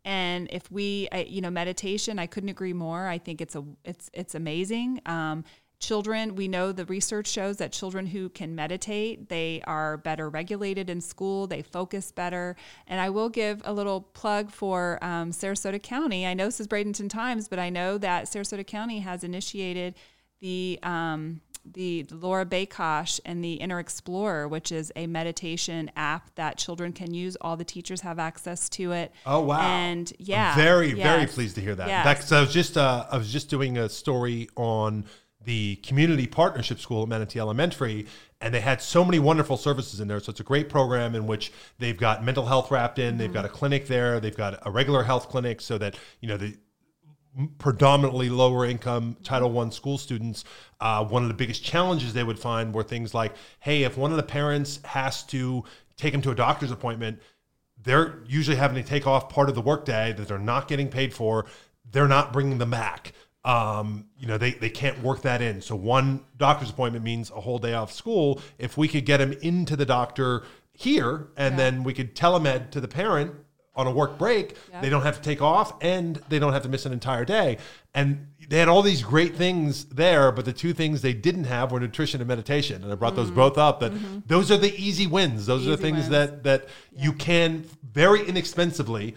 S2: And if we, you know, meditation, I couldn't agree more. I think it's a it's it's amazing. Um, children we know the research shows that children who can meditate they are better regulated in school they focus better and i will give a little plug for um, sarasota county i know this is bradenton times but i know that sarasota county has initiated the um, the Laura Bakosh and the Inner Explorer, which is a meditation app that children can use. All the teachers have access to it.
S1: Oh wow!
S2: And yeah,
S1: I'm very
S2: yes.
S1: very pleased to hear that.
S2: Yes.
S1: Fact, 'cause I was just uh, I was just doing a story on the community partnership school at Manatee Elementary, and they had so many wonderful services in there. So it's a great program in which they've got mental health wrapped in. They've got a clinic there. They've got a regular health clinic, so that you know the predominantly lower income Title One school students, uh, one of the biggest challenges they would find were things like, hey, if one of the parents has to take them to a doctor's appointment, they're usually having to take off part of the workday that they're not getting paid for. They're not bringing them back. Um, you know, they, they can't work that in. So one doctor's appointment means a whole day off school. If we could get them into the doctor here and then we could telemed to the parent on a work break,
S2: Yeah.
S1: they don't have to take off and they don't have to miss an entire day. And they had all these great things there, but the two things they didn't have were nutrition and meditation. And I brought those both up. That those are the easy wins. Those are the things
S2: wins.
S1: that that you can very inexpensively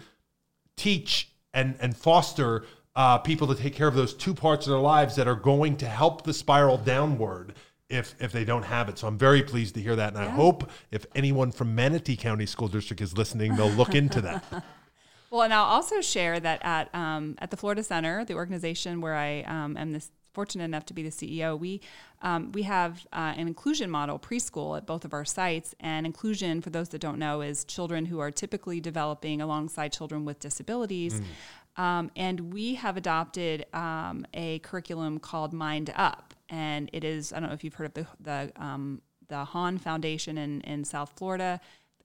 S1: teach and and foster uh, people to take care of those two parts of their lives that are going to help the spiral downward if if they don't have it. So I'm very pleased to hear that, and I hope if anyone from Manatee County School District is listening, they'll look into that. [laughs]
S2: Well, and I'll also share that at um, at the Florida Center, the organization where I um, am this fortunate enough to be the CEO, we um, we have uh, an inclusion model preschool at both of our sites. And inclusion, for those that don't know, is children who are typically developing alongside children with disabilities. Um, and we have adopted um, a curriculum called Mind Up, and it is I don't know if you've heard of the the um, the Hawn Foundation in in South Florida.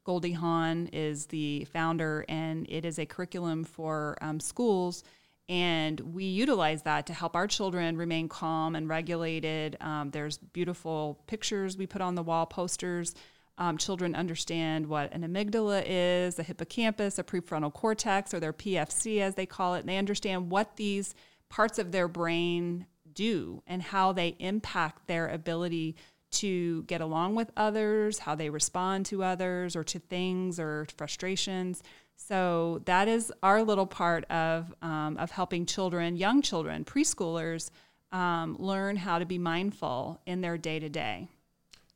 S2: Goldie Hawn is the founder, and it is a curriculum for um, schools. And we utilize that to help our children remain calm and regulated. Um, there's beautiful pictures we put on the wall, posters. Um, children understand what an amygdala is, a hippocampus, a prefrontal cortex, or their PFC as they call it. And they understand what these parts of their brain do and how they impact their ability to get along with others, how they respond to others or to things or frustrations. So that is our little part of um, of helping children, young children, preschoolers, um, learn how to be mindful in their day to day.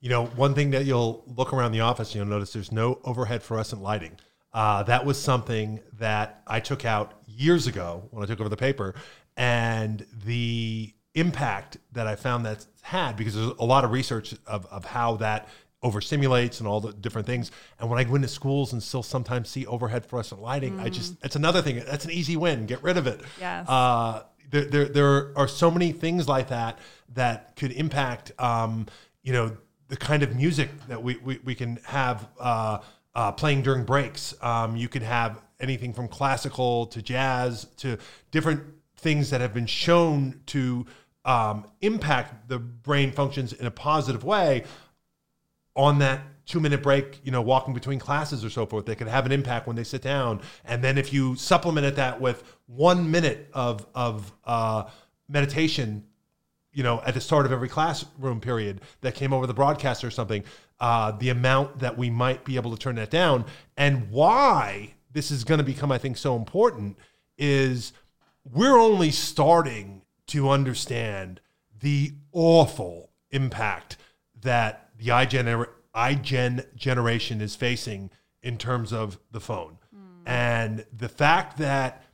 S1: You know, one thing that you'll look around the office, you'll notice there's no overhead fluorescent lighting. Uh, that was something that I took out years ago when I took over the paper, and the impact that I found that's had because there's a lot of research of, of how that overstimulates and all the different things. And when I go into schools and still sometimes see overhead fluorescent lighting, I just it's another thing. That's an easy win. Get rid of it.
S2: Yes.
S1: Uh, there, there, there are so many things like that that could impact, um, you know, the kind of music that we, we, we can have uh, uh, playing during breaks. Um, you can have anything from classical to jazz to different things that have been shown to um, impact the brain functions in a positive way on that two minute break, you know, walking between classes or so forth, they can have an impact when they sit down. And then if you supplemented that with one minute of of uh, meditation, you know, at the start of every classroom period that came over the broadcast or something, uh, the amount that we might be able to turn that down, and why this is going to become, I think, so important is we're only starting to understand the awful impact that the iGen, iGen generation is facing in terms of the phone. And the fact that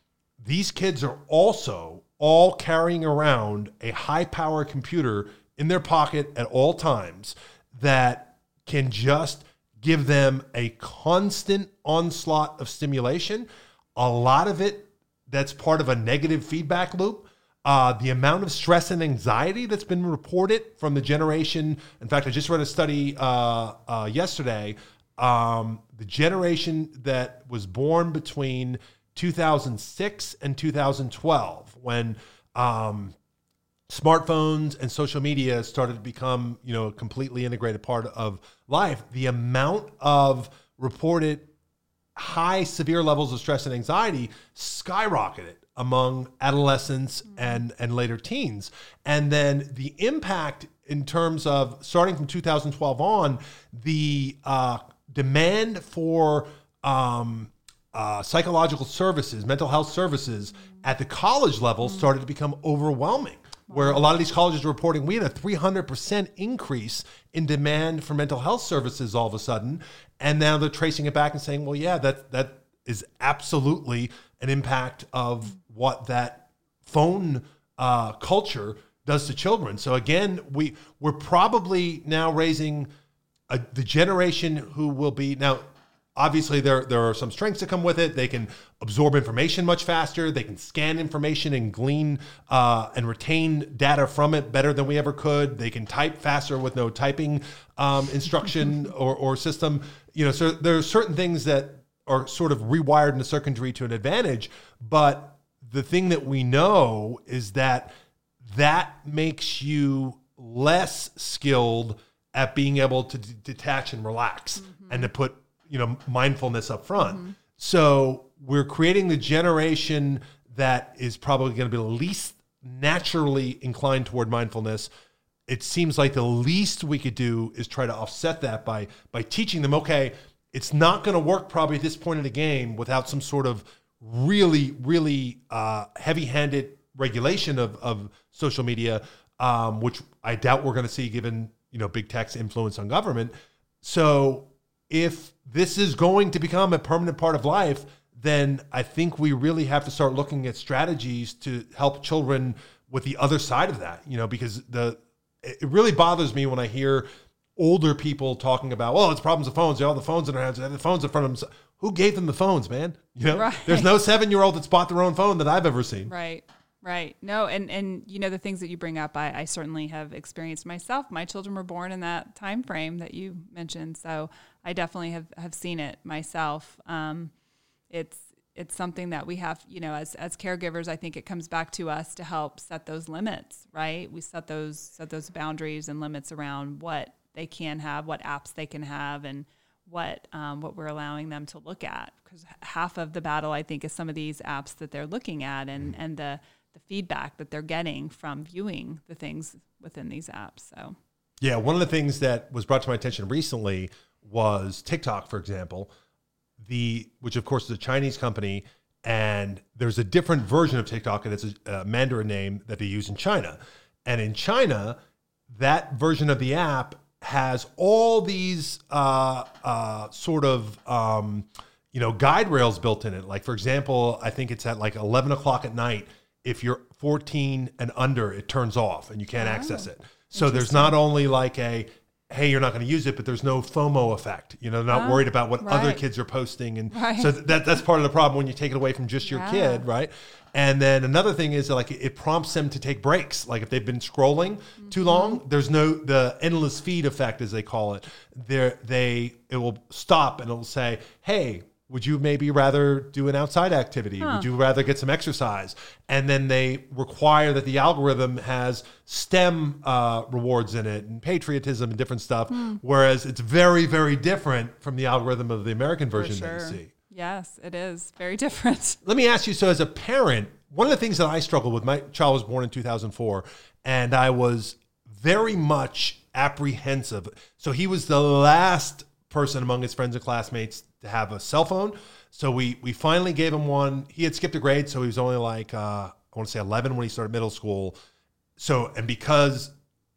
S1: these kids are also all carrying around a high power computer in their pocket at all times that can just give them a constant onslaught of stimulation. A lot of it that's part of a negative feedback loop. Uh, the amount of stress and anxiety that's been reported from the generation. In fact, I just read a study uh, uh, yesterday. Um, the generation that was born between 2006 and 2012, when um, smartphones and social media started to become, you know, a completely integrated part of life, the amount of reported high severe levels of stress and anxiety skyrocketed among adolescents and and later teens. And then the impact in terms of starting from 2012 on the uh, demand for um, uh, psychological services mental health services at the college level started to become overwhelming where a lot of these colleges are reporting we had a 300% increase in demand for mental health services all of a sudden. And now they're tracing it back and saying, well, yeah, that, that is absolutely an impact of what that phone uh, culture does to children. So again, we we're probably now raising a, the generation who will be now obviously there there are some strengths that come with it. They can absorb information much faster. They can scan information and glean uh, and retain data from it better than we ever could. They can type faster with no typing um, instruction [laughs] or, or system. You know, so there are certain things that are sort of rewired in the circuitry to an advantage. But the thing that we know is that that makes you less skilled at being able to d- detach and relax mm-hmm. and to put you know mindfulness up front. Mm-hmm. So we're creating the generation that is probably going to be the least naturally inclined toward mindfulness. It seems like the least we could do is try to offset that by by teaching them. Okay, it's not going to work probably at this point in the game without some sort of really really uh, heavy-handed regulation of of social media, um, which I doubt we're going to see given you know big tech's influence on government. So if this is going to become a permanent part of life, then I think we really have to start looking at strategies to help children with the other side of that. You know, because the it really bothers me when I hear older people talking about, well, it's problems with phones. They all the phones in their hands. They have the phones in front of them. Who gave them the phones, man? You know, right. there's no seven year old that's bought their own phone that I've ever seen.
S2: Right. Right. No, and and you know the things that you bring up, I, I certainly have experienced myself. My children were born in that time frame that you mentioned, so I definitely have have seen it myself. Um, it's it's something that we have, you know, as as caregivers, I think it comes back to us to help set those limits, right? We set those set those boundaries and limits around what they can have, what apps they can have, and what um, what we're allowing them to look at. Because half of the battle, I think, is some of these apps that they're looking at, and and the the feedback that they're getting from viewing the things within these apps. So,
S1: yeah, one of the things that was brought to my attention recently was TikTok, for example, the which of course is a Chinese company, and there's a different version of TikTok, and it's a, a Mandarin name that they use in China. And in China, that version of the app has all these uh, uh, sort of um, you know guide rails built in it. Like for example, I think it's at like 11 o'clock at night if you're 14 and under, it turns off and you can't oh, access it. So there's not only like a hey, you're not going to use it, but there's no FOMO effect. You know, not oh, worried about what right. other kids are posting, and right. so that that's part of the problem when you take it away from just your yeah. kid, right? And then another thing is like it prompts them to take breaks. Like if they've been scrolling mm-hmm. too long, there's no the endless feed effect as they call it. There they it will stop and it'll say, hey, would you maybe rather do an outside activity? Huh. Would you rather get some exercise? And then they require that the algorithm has STEM uh, rewards in it and patriotism and different stuff. Hmm. Whereas it's very, very different from the algorithm of the American version sure. that you see.
S2: Yes, it is very different. [laughs]
S1: Let me ask you so, as a parent, one of the things that I struggled with, my child was born in 2004, and I was very much apprehensive. So he was the last person among his friends and classmates to have a cell phone. So we we finally gave him one. He had skipped a grade, so he was only like uh, I want to say 11 when he started middle school. So and because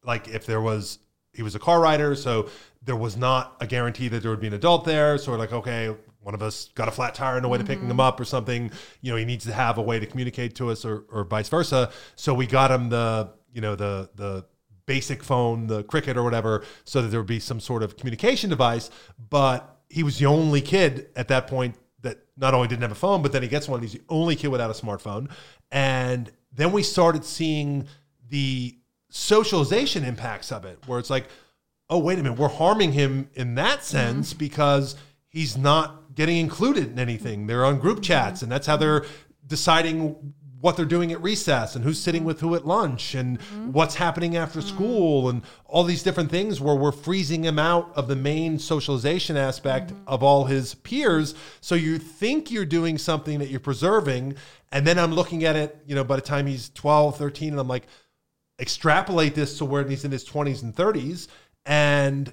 S1: like if there was he was a car rider, so there was not a guarantee that there would be an adult there. So we're like, okay, one of us got a flat tire in a way mm-hmm. to picking him up or something. You know, he needs to have a way to communicate to us or, or vice versa. So we got him the you know the the basic phone, the Cricket or whatever, so that there would be some sort of communication device. But he was the only kid at that point that not only didn't have a phone, but then he gets one. He's the only kid without a smartphone. And then we started seeing the socialization impacts of it, where it's like, oh, wait a minute, we're harming him in that sense mm-hmm. because he's not getting included in anything. They're on group chats, and that's how they're deciding what they're doing at recess and who's sitting with who at lunch and mm-hmm. what's happening after mm-hmm. school and all these different things where we're freezing him out of the main socialization aspect mm-hmm. of all his peers so you think you're doing something that you're preserving and then i'm looking at it you know by the time he's 12 13 and i'm like extrapolate this to where he's in his 20s and 30s and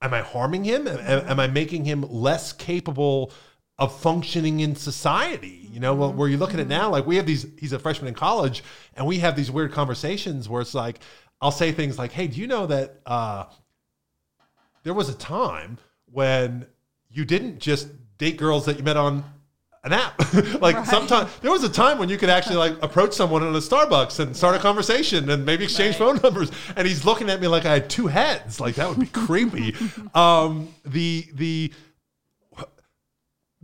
S1: am i harming him am, am i making him less capable of functioning in society. You know, mm-hmm. where you look at it now, like we have these. He's a freshman in college, and we have these weird conversations where it's like, I'll say things like, "Hey, do you know that uh, there was a time when you didn't just date girls that you met on an app. [laughs] like right. sometimes there was a time when you could actually like approach someone in a Starbucks and start a conversation and maybe exchange right. phone numbers. And he's looking at me like I had two heads. Like that would be [laughs] creepy. Um, the the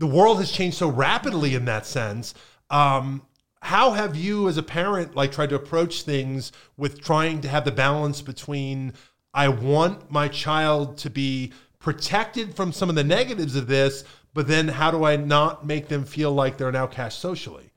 S1: the world has changed so rapidly in that sense. Um, how have you as a parent like tried to approach things with trying to have the balance between I want my child to be protected from some of the negatives of this, but then how do I not make them feel like they're an outcast socially?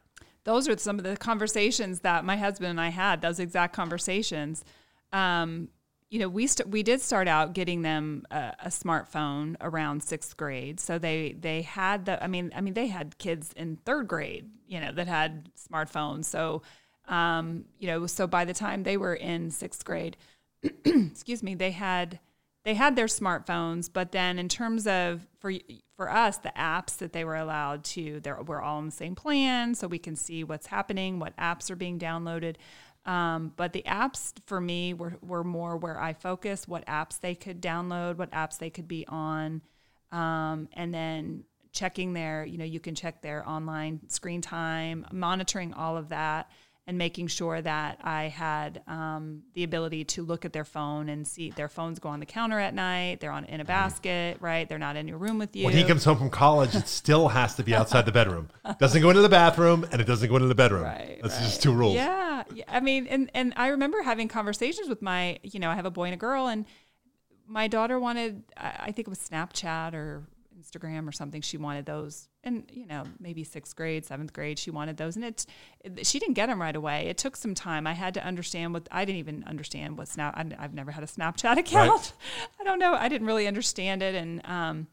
S2: Those are some of the conversations that my husband and I had. Those exact conversations. Um, you know, we st- we did start out getting them a, a, smartphone around sixth grade. So they they had the. I mean, I mean, they had kids in third grade, you know, that had smartphones. So, um, you know, so by the time they were in sixth grade, [clears throat] excuse me, they had they had their smartphones, but then in terms of for for us, the apps that they were allowed to, they we're all on the same plan, so we can see what's happening, what apps are being downloaded. Um, but the apps for me were, were more where I focus, what apps they could download, what apps they could be on, um, and then checking their, you know, you can check their online screen time, monitoring all of that and making sure that I had um, the ability to look at their phone and see their phones go on the counter at night. They're on in a basket, right? They're not in your room with you.
S1: When he comes home from college, it still has to be outside the bedroom. Doesn't go into the bathroom, and it doesn't go into the bedroom. Right. That's right. just two rules.
S2: Yeah. I mean, and and I remember having conversations with my, you know, I have a boy and a girl, and my daughter wanted, I think it was Snapchat or Instagram or something. She wanted those, and you know, maybe sixth grade, seventh grade, she wanted those, and it's it, she didn't get them right away. It took some time. I had to understand what I didn't even understand what Snap. I, have never had a Snapchat [laughs] account. Right. I don't know. I didn't really understand it, and um,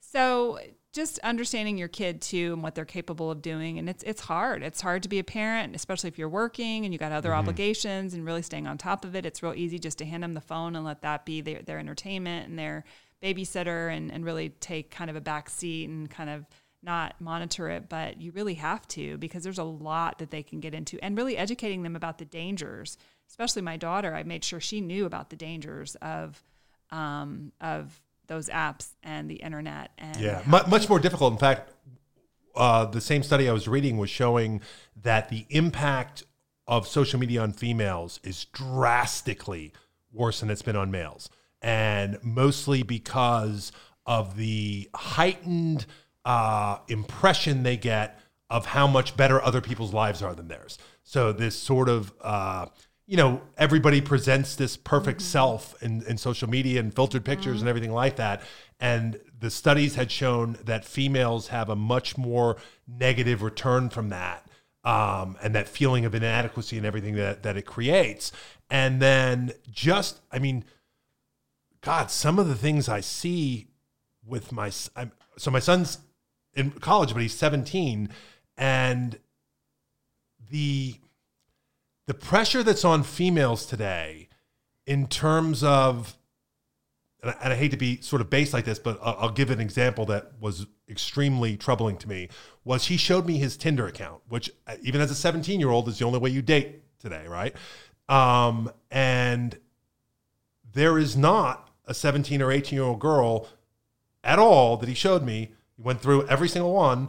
S2: so just understanding your kid too and what they're capable of doing and it's it's hard it's hard to be a parent especially if you're working and you got other mm-hmm. obligations and really staying on top of it it's real easy just to hand them the phone and let that be their, their entertainment and their babysitter and, and really take kind of a back seat and kind of not monitor it, but you really have to because there's a lot that they can get into and really educating them about the dangers. Especially my daughter, I made sure she knew about the dangers of um, of those apps and the internet. And
S1: yeah, M- much more difficult. In fact, uh, the same study I was reading was showing that the impact of social media on females is drastically worse than it's been on males and mostly because of the heightened uh, impression they get of how much better other people's lives are than theirs. So this sort of uh, you know everybody presents this perfect mm-hmm. self in, in social media and filtered pictures mm-hmm. and everything like that and the studies had shown that females have a much more negative return from that um, and that feeling of inadequacy and everything that, that it creates and then just i mean God, some of the things I see with my I'm, so my son's in college, but he's 17, and the the pressure that's on females today in terms of and I, and I, hate to be sort of based like this, but I'll, I'll, give an example that was extremely troubling to me. Was he showed me his Tinder account, which uh, even as a 17 year old is the only way you date today, right? Um, and there is not a 17 or 18 year old girl at all that he showed me. He went through every single one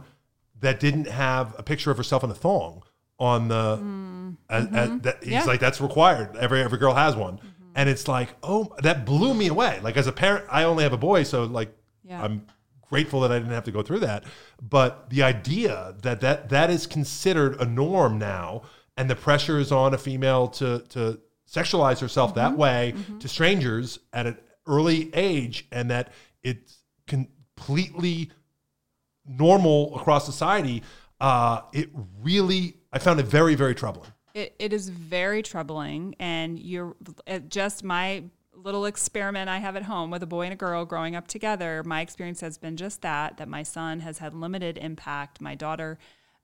S1: that didn't have a picture of herself in a thong on the. Mm. mm-hmm. that, he's yeah. like, that's required. Every every girl has one, mm-hmm. and it's like, oh, that blew me away. Like as a parent, I only have a boy, so like, yeah. I'm grateful that I didn't have to go through that. But the idea that that that is considered a norm now, and the pressure is on a female to to sexualize herself mm-hmm. that way mm-hmm. to strangers at a early age and that it's completely normal across society, uh, it really, I found it very, very troubling.
S2: It, it is very troubling. And you're just my little experiment I have at home with a boy and a girl growing up together. My experience has been just that, that my son has had limited impact. My daughter,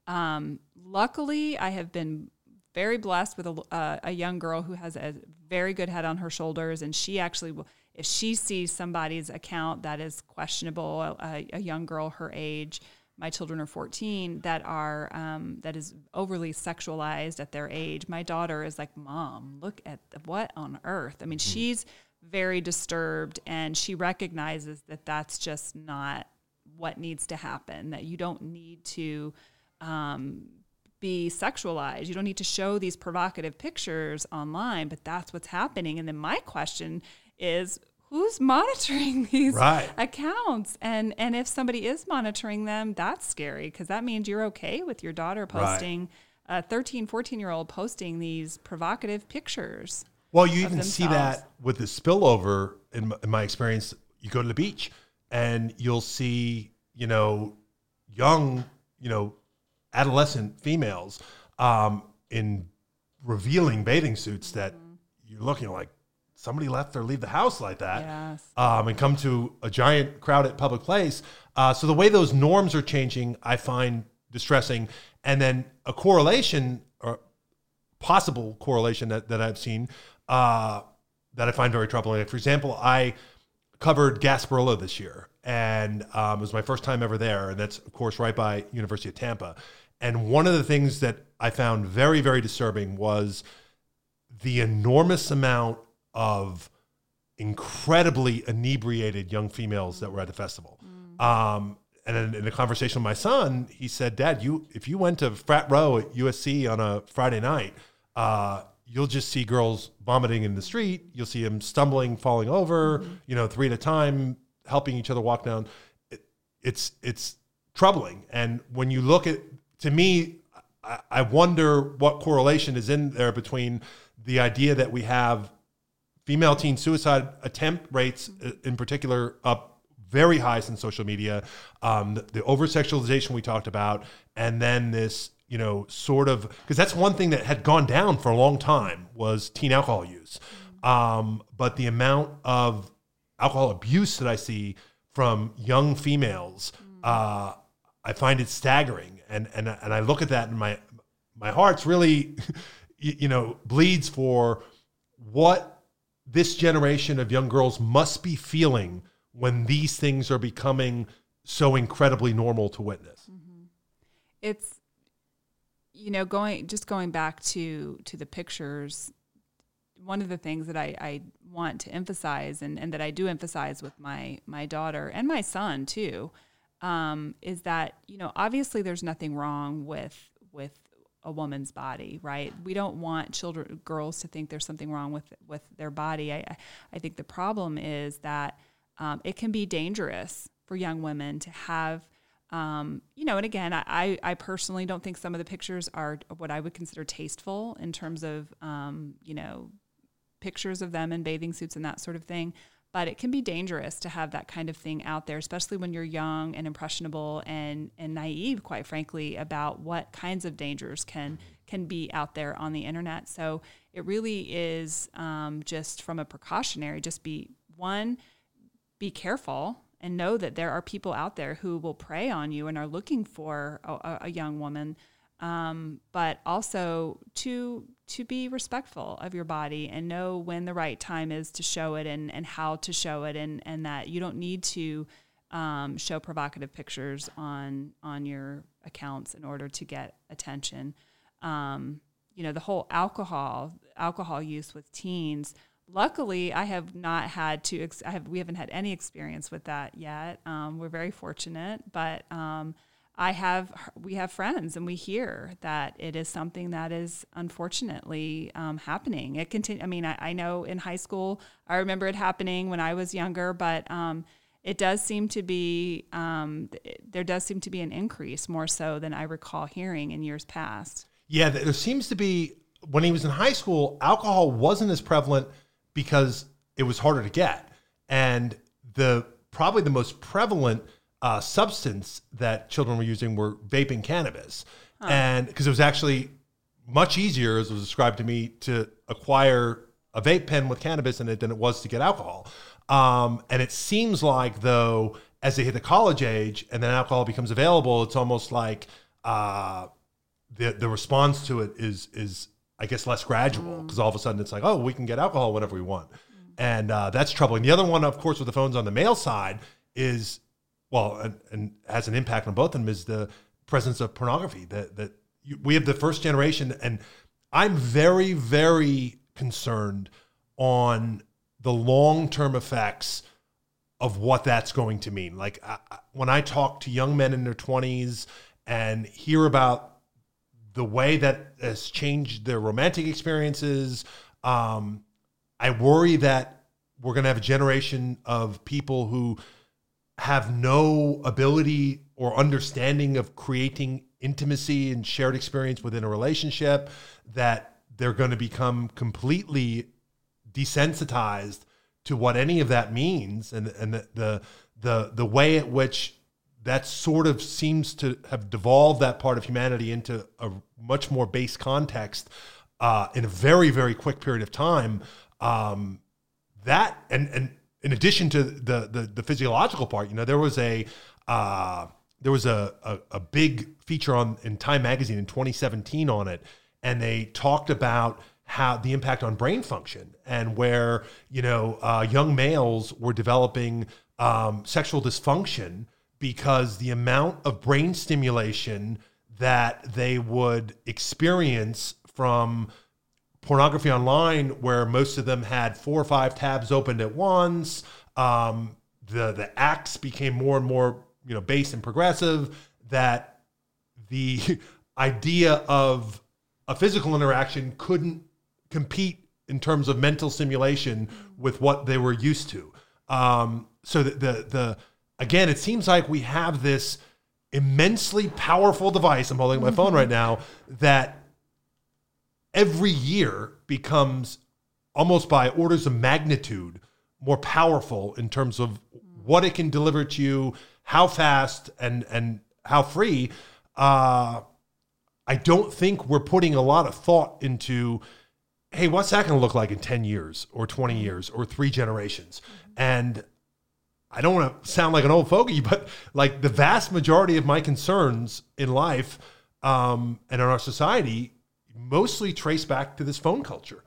S2: um, luckily, I have been very blessed with a, uh, a young girl who has a very good head on her shoulders, and she actually will if she sees somebody's account that is questionable, a, a young girl her age, my children are 14 that are um, that is overly sexualized at their age. My daughter is like, "Mom, look at what on earth." I mean, mm-hmm. she's very disturbed and she recognizes that that's just not what needs to happen. That you don't need to um, be sexualized. You don't need to show these provocative pictures online, but that's what's happening. And then my question is who's monitoring [laughs] these right. accounts and and if somebody is monitoring them that's scary because that means you're okay with your daughter posting right. a 13 14 year old posting these provocative pictures
S1: well you even see that with the spillover in, in my experience you go to the beach and you'll see you know young you know adolescent females um, in revealing bathing suits that mm-hmm. you're looking like somebody left or leave the house like that yes. um, and come to a giant crowded public place. Uh, so the way those norms are changing, I find distressing. And then a correlation or possible correlation that, that I've seen uh, that I find very troubling. Like for example, I covered Gasparilla this year, and um, it was my first time ever there, and that's of course right by University of Tampa. And one of the things that I found very, very disturbing was the enormous amount of incredibly inebriated young females that were at the festival. Mm. Um, and in, in, a conversation with my son, he said, "Dad, you if you went to frat row at USC on a Friday night, uh, you'll just see girls vomiting in the street. You'll see them stumbling, falling over, mm-hmm. you know, three at a time, helping each other walk down. It, it's it's troubling. And when you look at, to me, I, I wonder what correlation is in there between the idea that we have female teen suicide attempt rates uh, in particular up very high in social media. Um, the, the over sexualization we talked about and then this you know sort of because that's one thing that had gone down for a long time was teen alcohol use. Um, but the amount of alcohol abuse that i see from young females uh, i find it staggering. And and and i look at that and my my heart's really [laughs] you know bleeds for what this generation of young girls must be feeling when these things are becoming so incredibly normal to witness. Mm-hmm.
S2: It's you know going just going back to to the pictures one of the things that I, I want to emphasize and, and that I do emphasize with my my daughter and my son too um, is that you know obviously there's nothing wrong with with a woman's body, right? We don't want children, girls, to think there's something wrong with with their body. I, I think the problem is that um, it can be dangerous for young women to have, um, you know. And again, I I personally don't think some of the pictures are what I would consider tasteful in terms of, um, you know, pictures of them in bathing suits and that sort of thing but it can be dangerous to have that kind of thing out there, especially when you're young and impressionable and and naive, quite frankly, about what kinds of dangers can can be out there on the internet. So it really is um, just from a precautionary, just be one, be careful and know that there are people out there who will prey on you and are looking for a, a young woman um, but also to to be respectful of your body and know when the right time is to show it and, and how to show it and, and that you don't need to um, show provocative pictures on on your accounts in order to get attention. Um, you know the whole alcohol alcohol use with teens. Luckily, I have not had to. Ex- I have we haven't had any experience with that yet. Um, we're very fortunate, but um, I have we have friends and we hear that it is something that is unfortunately um, happening. It continue. I mean, I, I, know in high school I remember it happening when I was younger, but um, it does seem to be um, there does seem to be an increase more so than I recall hearing in years past.
S1: Yeah, there seems to be when he was in high school, alcohol wasn't as prevalent because it was harder to get, and the probably the most prevalent uh, substance that children were using were vaping cannabis, huh. and because it was actually much easier, as was described to me, to acquire a vape pen with cannabis in it than it was to get alcohol. Um, and it seems like though, as they hit the college age and then alcohol becomes available, it's almost like uh, the the response to it is is I guess less gradual because mm. all of a sudden it's like, oh, we can get alcohol whenever we want, mm. and uh, that's troubling. The other one, of course, with the phones on the male side is well, and, and has an impact on both of them is the presence of pornography. That that we have the first generation, and I'm very very concerned on the long term effects of what that's going to mean. Like I, when I talk to young men in their 20s and hear about the way that has changed their romantic experiences, um, I worry that we're going to have a generation of people who have no ability or understanding of creating intimacy and shared experience within a relationship, that they're going to become completely desensitized to what any of that means and and the the the, the way at which that sort of seems to have devolved that part of humanity into a much more base context uh, in a very very quick period of time. Um, that and and in addition to the the, the physiological part, you know, there was a uh, there was a, a, a big feature on in Time magazine in 2017 on it, and they talked about how the impact on brain function and where you know uh, young males were developing um, sexual dysfunction because the amount of brain stimulation that they would experience from pornography online where most of them had four or five tabs opened at once um, the the acts became more and more you know base and progressive that the [laughs] idea of a physical interaction couldn't compete in terms of mental simulation with what they were used to. Um, so the, the the again, it seems like we have this immensely powerful device. I'm holding my phone [laughs] right now that every year becomes almost by orders of magnitude more powerful in terms of what it can deliver to you, how fast and and how free. Uh, I don't think we're putting a lot of thought into hey, what's that going to look like in 10 years or 20 years or three generations? And I don't want to sound like an old fogey, but like the vast majority of my concerns in life um, and in our society mostly trace back to this phone culture.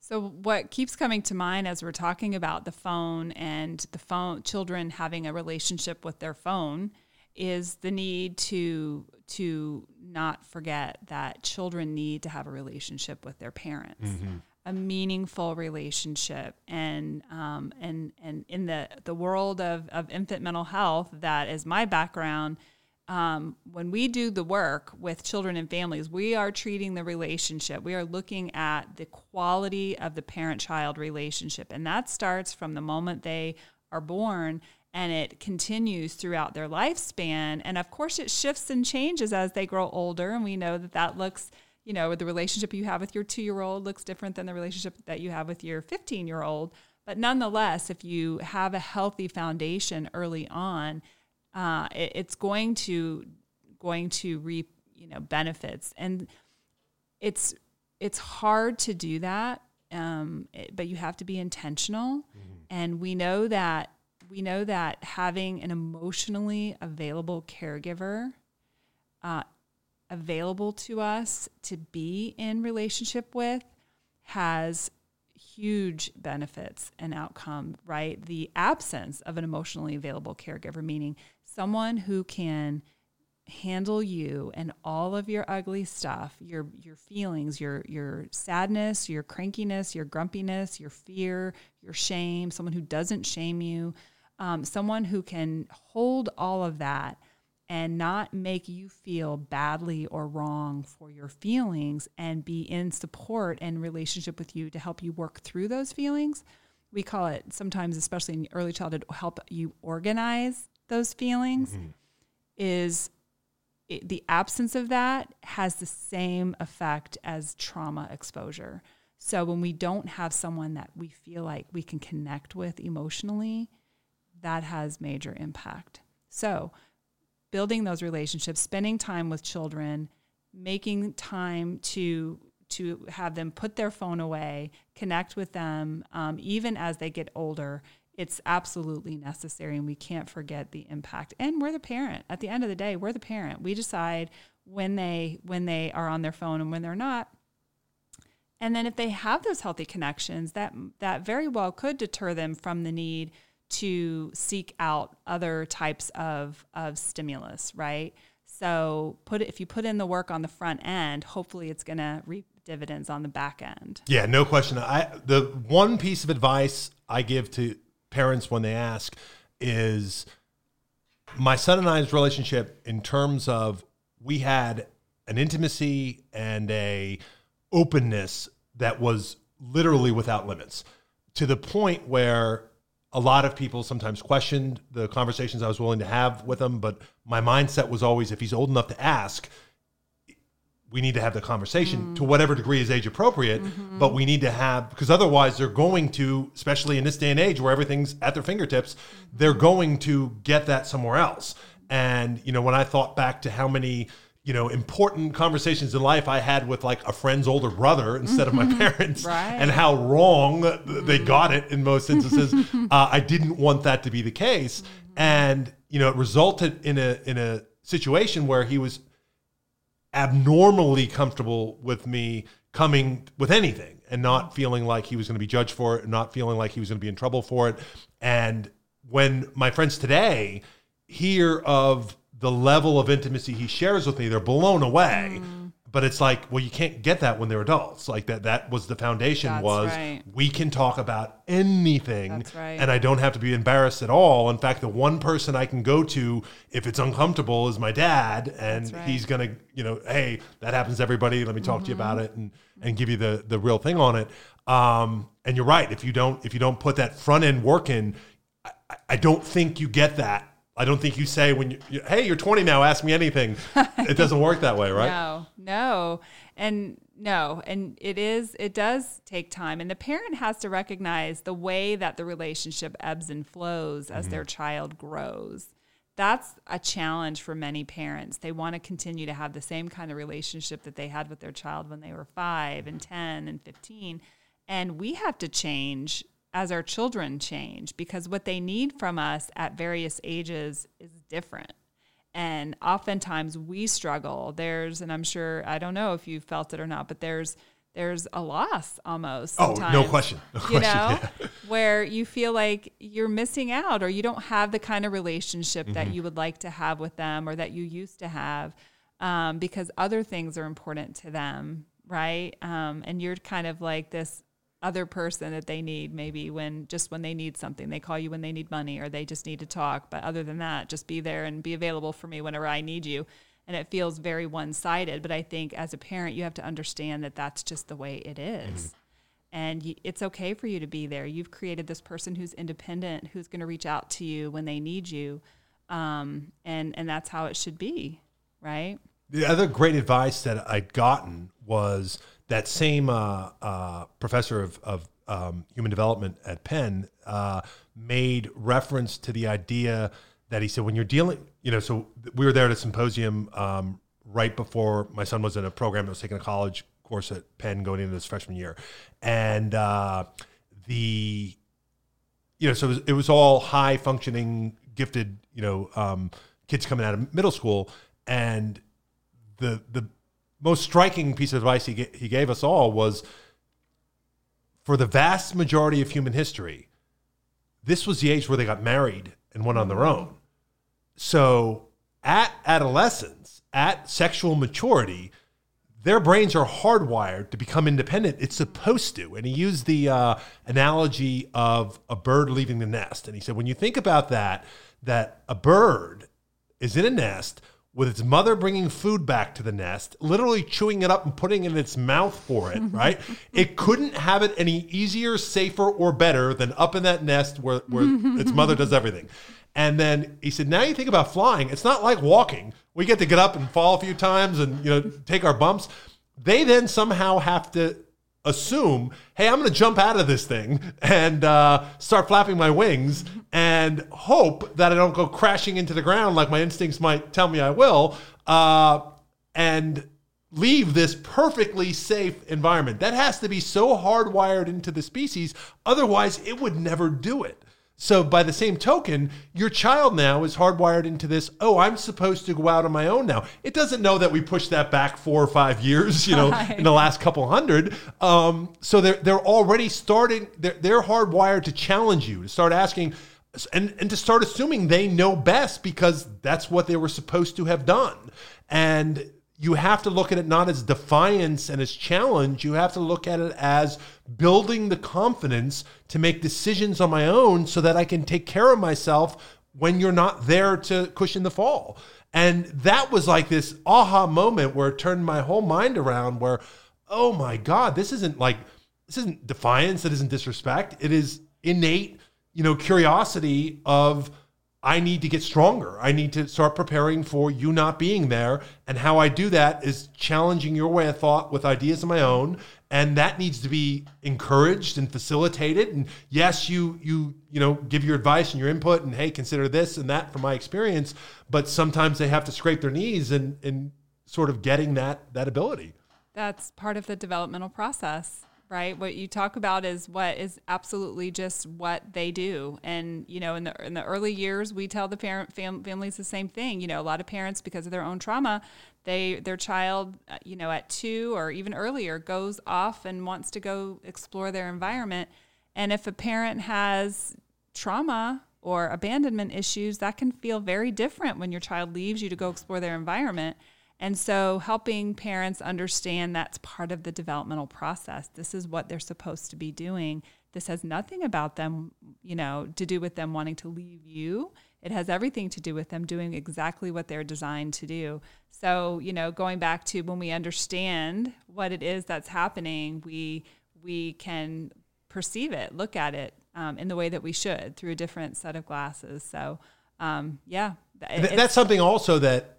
S2: So what keeps coming to mind as we're talking about the phone and the phone children having a relationship with their phone is the need to to not forget that children need to have a relationship with their parents, mm-hmm. a meaningful relationship, and um, and and in the the world of of infant mental health, that is my background. Um, when we do the work with children and families, we are treating the relationship. We are looking at the quality of the parent child relationship. And that starts from the moment they are born and it continues throughout their lifespan. And of course, it shifts and changes as they grow older. And we know that that looks, you know, the relationship you have with your two year old looks different than the relationship that you have with your 15 year old. But nonetheless, if you have a healthy foundation early on, uh, it, it's going to going to reap you know benefits, and it's it's hard to do that, um, it, but you have to be intentional. Mm-hmm. And we know that we know that having an emotionally available caregiver uh, available to us to be in relationship with has huge benefits and outcome right the absence of an emotionally available caregiver meaning someone who can handle you and all of your ugly stuff your your feelings your your sadness your crankiness your grumpiness your fear your shame someone who doesn't shame you um, someone who can hold all of that and not make you feel badly or wrong for your feelings and be in support and relationship with you to help you work through those feelings. We call it sometimes, especially in early childhood, help you organize those feelings. Mm-hmm. Is it, the absence of that has the same effect as trauma exposure. So when we don't have someone that we feel like we can connect with emotionally, that has major impact. So, building those relationships, spending time with children, making time to to have them put their phone away, connect with them, um, even as they get older. It's absolutely necessary, and we can't forget the impact. And we're the parent. At the end of the day, we're the parent. We decide when they when they are on their phone and when they're not. And then if they have those healthy connections, that that very well could deter them from the need to seek out other types of, of stimulus, right? So put if you put in the work on the front end, hopefully it's going to reap dividends on the back end.
S1: Yeah, no question. I the one piece of advice I give to parents when they ask is my son and I's relationship in terms of we had an intimacy and a openness that was literally without limits to the point where a lot of people sometimes questioned the conversations I was willing to have with him, but my mindset was always if he's old enough to ask, we need to have the conversation mm. to whatever degree is age appropriate, mm-hmm. but we need to have because otherwise they're going to, especially in this day and age where everything's at their fingertips, mm-hmm. they're going to get that somewhere else. And you know, when I thought back to how many you know important conversations in life I had with like a friend's older brother instead of my mm-hmm. parents, [laughs]
S2: right.
S1: and how wrong they got it in most instances. [laughs] uh, I didn't want that to be the case, and you know, it resulted in a in a situation where he was abnormally comfortable with me coming with anything and not feeling like he was going to be judged for it and not feeling like he was going to be in trouble for it. And when my friends today hear of the level of intimacy he shares with me, they're blown away. Mm but it's like well you can't get that when they're adults like that that was the foundation
S2: That's
S1: was
S2: right.
S1: we can talk about anything
S2: That's right.
S1: and i don't have to be embarrassed at all in fact the one person i can go to if it's uncomfortable is my dad and
S2: right.
S1: he's gonna you know hey that happens to everybody let me talk mm-hmm. to you about it and and give you the the real thing on it um, and you're right if you don't if you don't put that front end work in I, I don't think you get that I don't think you say when you, hey, you're 20 now, ask me anything. [laughs] It doesn't work that way, right?
S2: No, no. And no, and it is, it does take time. And the parent has to recognize the way that the relationship ebbs and flows as mm-hmm. their child grows. That's a challenge for many parents. They want to continue to have the same kind of relationship that they had with their child when they were five and 10 and 15. And we have to change as our children change because what they need from us at various ages is different. And oftentimes we struggle. There's, and I'm sure, I don't know if you felt it or not, but there's, there's a loss almost.
S1: Oh, no question. No
S2: you know, yeah. [laughs] where you feel like you're missing out or you don't have the kind of relationship mm-hmm. that you would like to have with them or that you used to have um, because other things are important to them, right? Um, and you're kind of like this other person that they need maybe when just when they need something. They call you when they need money or they just need to talk. But other than that just be there and be available for me whenever i need you. And it feels very one-sided. But i think as a parent you have to understand that that's just the way it is. Mm-hmm. and it's okay for you to be there. You've created this person who's independent who's going to reach out to you when they need you. Um, and and that's how it should be right?
S1: The other great advice that i'd gotten was that same uh, uh, professor of, of um, human development at Penn uh, made reference to the idea that he said when you're dealing, you know, so we were there at a symposium um, right before my son was in a program that was taking a college course at Penn going into his freshman year, and uh, the, you know, so it was, it was all high functioning, gifted, you know, um, kids coming out of middle school, and the the most striking piece of advice he, he gave us all was for the vast majority of human history, this was the age where they got married and went on their own. So at adolescence, at sexual maturity, their brains are hardwired to become independent. It's supposed to. And he used the uh, analogy of a bird leaving the nest. And he said, when you think about that, that a bird is in a nest with its mother bringing food back to the nest, literally chewing it up and putting it in its mouth for it, [laughs] right? it couldn't have it any easier, safer, or better than up in that nest where, where its [laughs] mother does everything. And then he said, now you think about flying, it's not like walking. We get to get up and fall a few times and you know take our bumps. They then somehow have to assume, hey, I'm going to jump out of this thing and uh, start flapping my wings and hope that I don't go crashing into the ground like my instincts might tell me I will, uh, and leave this perfectly safe environment. That has to be so hardwired into the species, otherwise, it would never do it. So, by the same token, your child now is hardwired into this. Oh, I'm supposed to go out on my own now. It doesn't know that we pushed that back four or five years, you know, right. in the last couple hundred. Um, so they're they're already starting. They're they're hardwired to challenge you to start asking. and and to start assuming they know best because that's what they were supposed to have done and you have to look at it not as defiance and as challenge. You have to look at it as building the confidence to make decisions on my own so that I can take care of myself when you're not there to cushion the fall. And that was like this aha moment where it turned my whole mind around where oh my god this isn't like this isn't defiance it isn't disrespect. It is innate you know, curiosity of I need to get stronger. I need to start preparing for you not being there. And how I do that is challenging your way of thought with ideas of my own. And that needs to be encouraged and facilitated. And yes, you you you know give your advice and your input and hey, consider this and that from my experience. But sometimes they have to scrape their knees and and sort of getting that that ability.
S2: That's part of the developmental process right? What you talk about is what is absolutely just what they do. And, you know, in the, in the early years, we tell the parent fam- families the same thing. You know, a lot of parents, because of their own trauma, they, their child, uh, you know, at two or even earlier goes off and wants to go explore their environment. And if a parent has trauma or abandonment issues, that can feel very different when your child leaves you to go explore their environment. And so, helping parents understand that's part of the developmental process. This is what they're supposed to be doing. This has nothing about them, you know, to do with them wanting to leave you. It has everything to do with them doing exactly what they're designed to do. So, you know, going back to when we understand what it is that's happening, we we can perceive it, look at it um, in the way that we should through a different set of glasses. So, um, yeah,
S1: that's something also that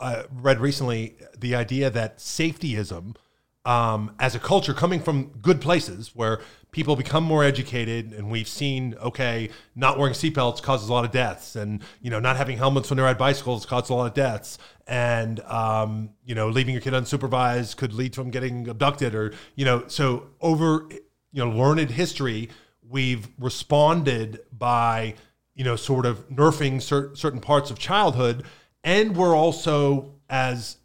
S1: uh, read recently the idea that safetyism um, as a culture coming from good places where people become more educated and we've seen okay not wearing seatbelts causes a lot of deaths and you know not having helmets when they ride bicycles causes a lot of deaths. And um, you know leaving your kid unsupervised could lead to them getting abducted or you know so over you know learned history we've responded by you know sort of nerfing cer- certain parts of childhood and we're also as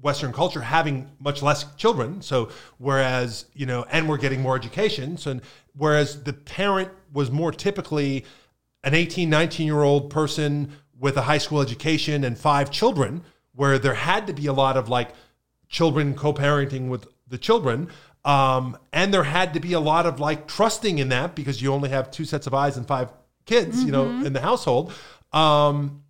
S1: Western culture having much less children. So whereas you know, and we're getting more education. So whereas the parent was more typically an 18, 19 year old person with a high school education and five children, where there had to be a lot of like children co-parenting with the children. Um, and there had to be a lot of like trusting in that because you only have two sets of eyes and five kids, mm-hmm. you know, mm-hmm. in the household. Um,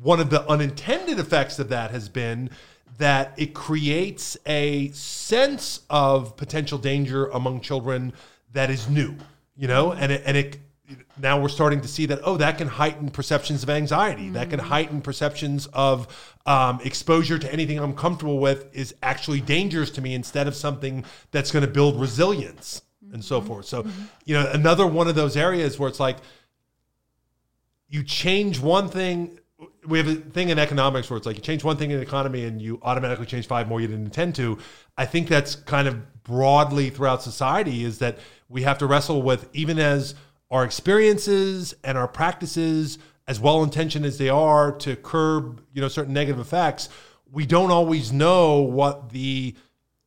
S1: one of the unintended effects of that has been that it creates a sense of potential danger among children that is new, you know, and it, and it now we're starting to see that oh that can heighten perceptions of anxiety mm-hmm. that can mm-hmm. heighten perceptions of um, exposure to anything i'm comfortable with is actually dangerous to me instead of something that's going to build resilience mm-hmm. and so mm-hmm. forth so mm-hmm. you know another one of those areas where it's like you change one thing we have a thing in economics where it's like you change one thing in the economy and you automatically change five more you didn't intend to. I think that's kind of broadly throughout society is that we have to wrestle with even as our experiences and our practices, as well intentioned as they are to curb, you know, certain negative effects, we don't always know what the,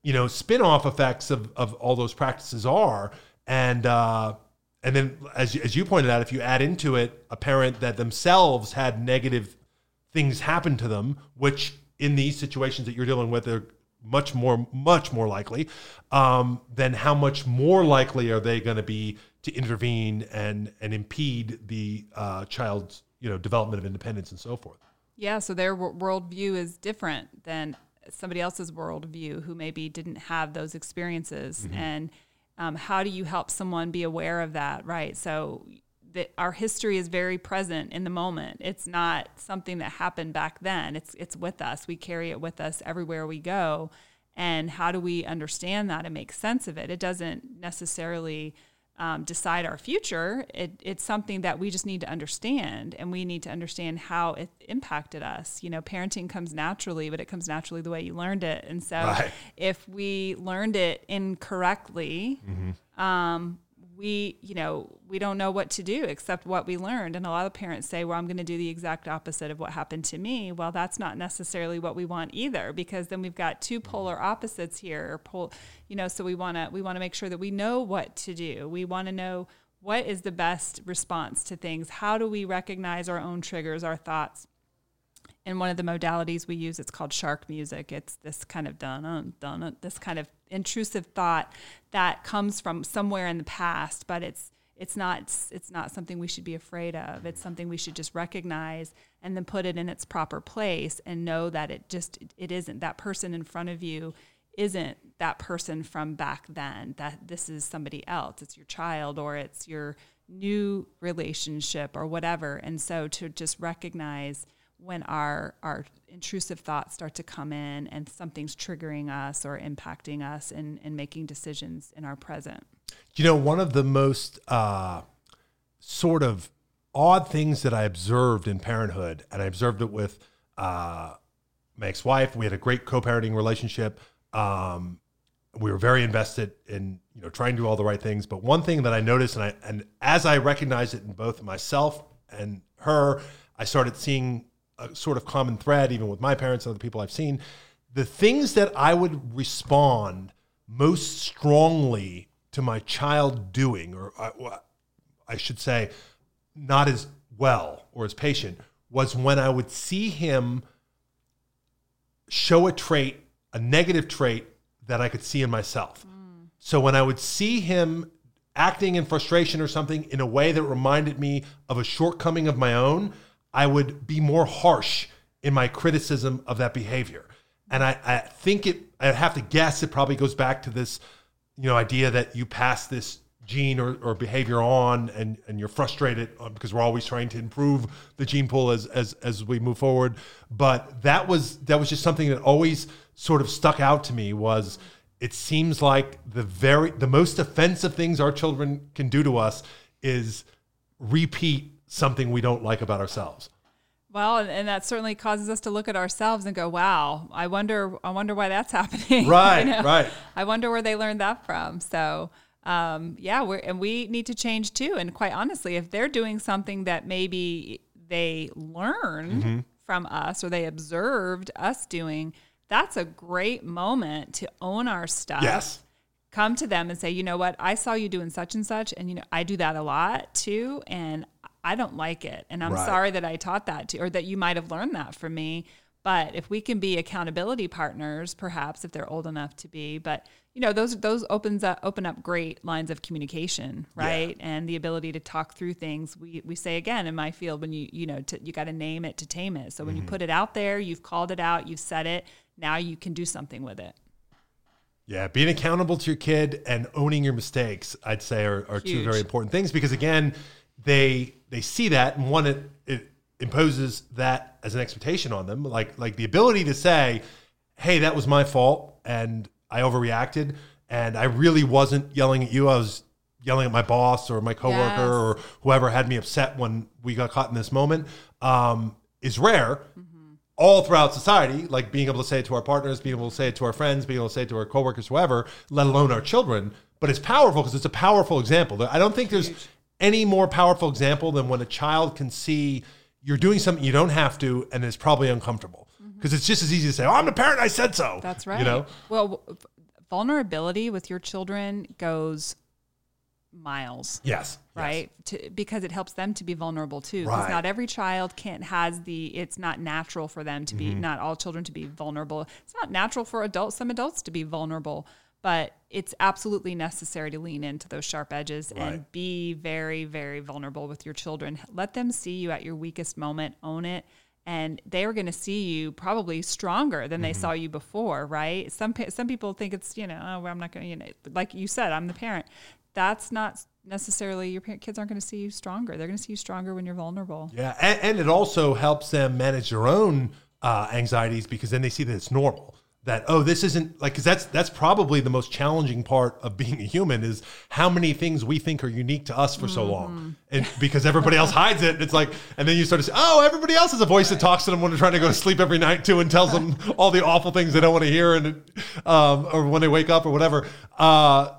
S1: you know, spin-off effects of, of all those practices are. And uh and then as as you pointed out, if you add into it a parent that themselves had negative things happen to them, which in these situations that you're dealing with they're much more much more likely, um, then how much more likely are they going to be to intervene and and impede the uh, child's you know development of independence and so forth?
S2: Yeah, so their worldview is different than somebody else's worldview who maybe didn't have those experiences mm-hmm. and um, how do you help someone be aware of that right? So that our history is very present in the moment. It's not something that happened back then. It's it's with us. We carry it with us everywhere we go. And how do we understand that and make sense of it? It doesn't necessarily um, decide our future. It, it's something that we just need to understand, and we need to understand how it impacted us. You know, parenting comes naturally, but it comes naturally the way you learned it. And so, right. if we learned it incorrectly, mm-hmm. um, we, you know, we don't know what to do except what we learned. And a lot of parents say, well, I'm going to do the exact opposite of what happened to me. Well, that's not necessarily what we want either, because then we've got two mm-hmm. polar opposites here. Or pol- you know, so we want to, we want to make sure that we know what to do. We want to know what is the best response to things? How do we recognize our own triggers, our thoughts? And one of the modalities we use, it's called shark music. It's this kind of dun dun this kind of intrusive thought that comes from somewhere in the past, but it's it's not it's, it's not something we should be afraid of. It's something we should just recognize and then put it in its proper place and know that it just it isn't that person in front of you isn't that person from back then that this is somebody else it's your child or it's your new relationship or whatever and so to just recognize when our our intrusive thoughts start to come in and something's triggering us or impacting us and, and making decisions in our present
S1: you know one of the most uh, sort of odd things that i observed in parenthood and i observed it with uh, my ex-wife we had a great co-parenting relationship um, we were very invested in you know trying to do all the right things. But one thing that I noticed, and I and as I recognized it in both myself and her, I started seeing a sort of common thread, even with my parents and other people I've seen. The things that I would respond most strongly to my child doing, or I, I should say, not as well or as patient, was when I would see him show a trait a negative trait that I could see in myself. Mm. So when I would see him acting in frustration or something in a way that reminded me of a shortcoming of my own, I would be more harsh in my criticism of that behavior. And I, I think it, I have to guess it probably goes back to this, you know, idea that you pass this gene or, or behavior on and, and you're frustrated uh, because we're always trying to improve the gene pool as, as, as we move forward. But that was, that was just something that always sort of stuck out to me was it seems like the very, the most offensive things our children can do to us is repeat something we don't like about ourselves.
S2: Well, and that certainly causes us to look at ourselves and go, "Wow, I wonder, I wonder why that's [laughs] happening." [laughs]
S1: Right, you know? right.
S2: I wonder where they learned that from. So, um, yeah, we're, and we need to change too. And quite honestly, if they're doing something that maybe they learned mm-hmm. from us or they observed us doing, that's a great moment to own our stuff.
S1: Yes.
S2: Come to them and say, you know what, I saw you doing such and such, and you know I do that a lot too, and I don't like it, and I'm right. sorry that I taught that to, or that you might have learned that from me. But if we can be accountability partners, perhaps if they're old enough to be, but you know those those opens up open up great lines of communication right yeah. and the ability to talk through things we we say again in my field when you you know to, you got to name it to tame it so when mm-hmm. you put it out there you've called it out you've said it now you can do something with it
S1: yeah being accountable to your kid and owning your mistakes i'd say are, are two very important things because again they they see that and one it, it imposes that as an expectation on them like like the ability to say hey that was my fault and I overreacted and I really wasn't yelling at you. I was yelling at my boss or my coworker yes. or whoever had me upset when we got caught in this moment um, is rare mm-hmm. all throughout society. Like being able to say it to our partners, being able to say it to our friends, being able to say it to our coworkers, whoever, let alone our children. But it's powerful because it's a powerful example. I don't think there's any more powerful example than when a child can see you're doing something you don't have to and it's probably uncomfortable because it's just as easy to say, "Oh, I'm the parent. I said so."
S2: That's right.
S1: You know.
S2: Well, vulnerability with your children goes miles.
S1: Yes.
S2: Right.
S1: Yes.
S2: To, because it helps them to be vulnerable too. Because right. not every child can't has the. It's not natural for them to be. Mm-hmm. Not all children to be vulnerable. It's not natural for adults. Some adults to be vulnerable. But it's absolutely necessary to lean into those sharp edges right. and be very, very vulnerable with your children. Let them see you at your weakest moment. Own it and they are going to see you probably stronger than they mm-hmm. saw you before, right? Some some people think it's you know oh I'm not going to you know like you said I'm the parent. That's not necessarily your parent, kids aren't going to see you stronger. They're going to see you stronger when you're vulnerable.
S1: Yeah, and, and it also helps them manage their own uh, anxieties because then they see that it's normal that oh this isn't like because that's that's probably the most challenging part of being a human is how many things we think are unique to us for mm-hmm. so long mm-hmm. and because everybody else hides it it's like and then you start to say oh everybody else has a voice right. that talks to them when they're trying to go to sleep every night too and tells them all the awful things they don't want to hear and um, or when they wake up or whatever uh,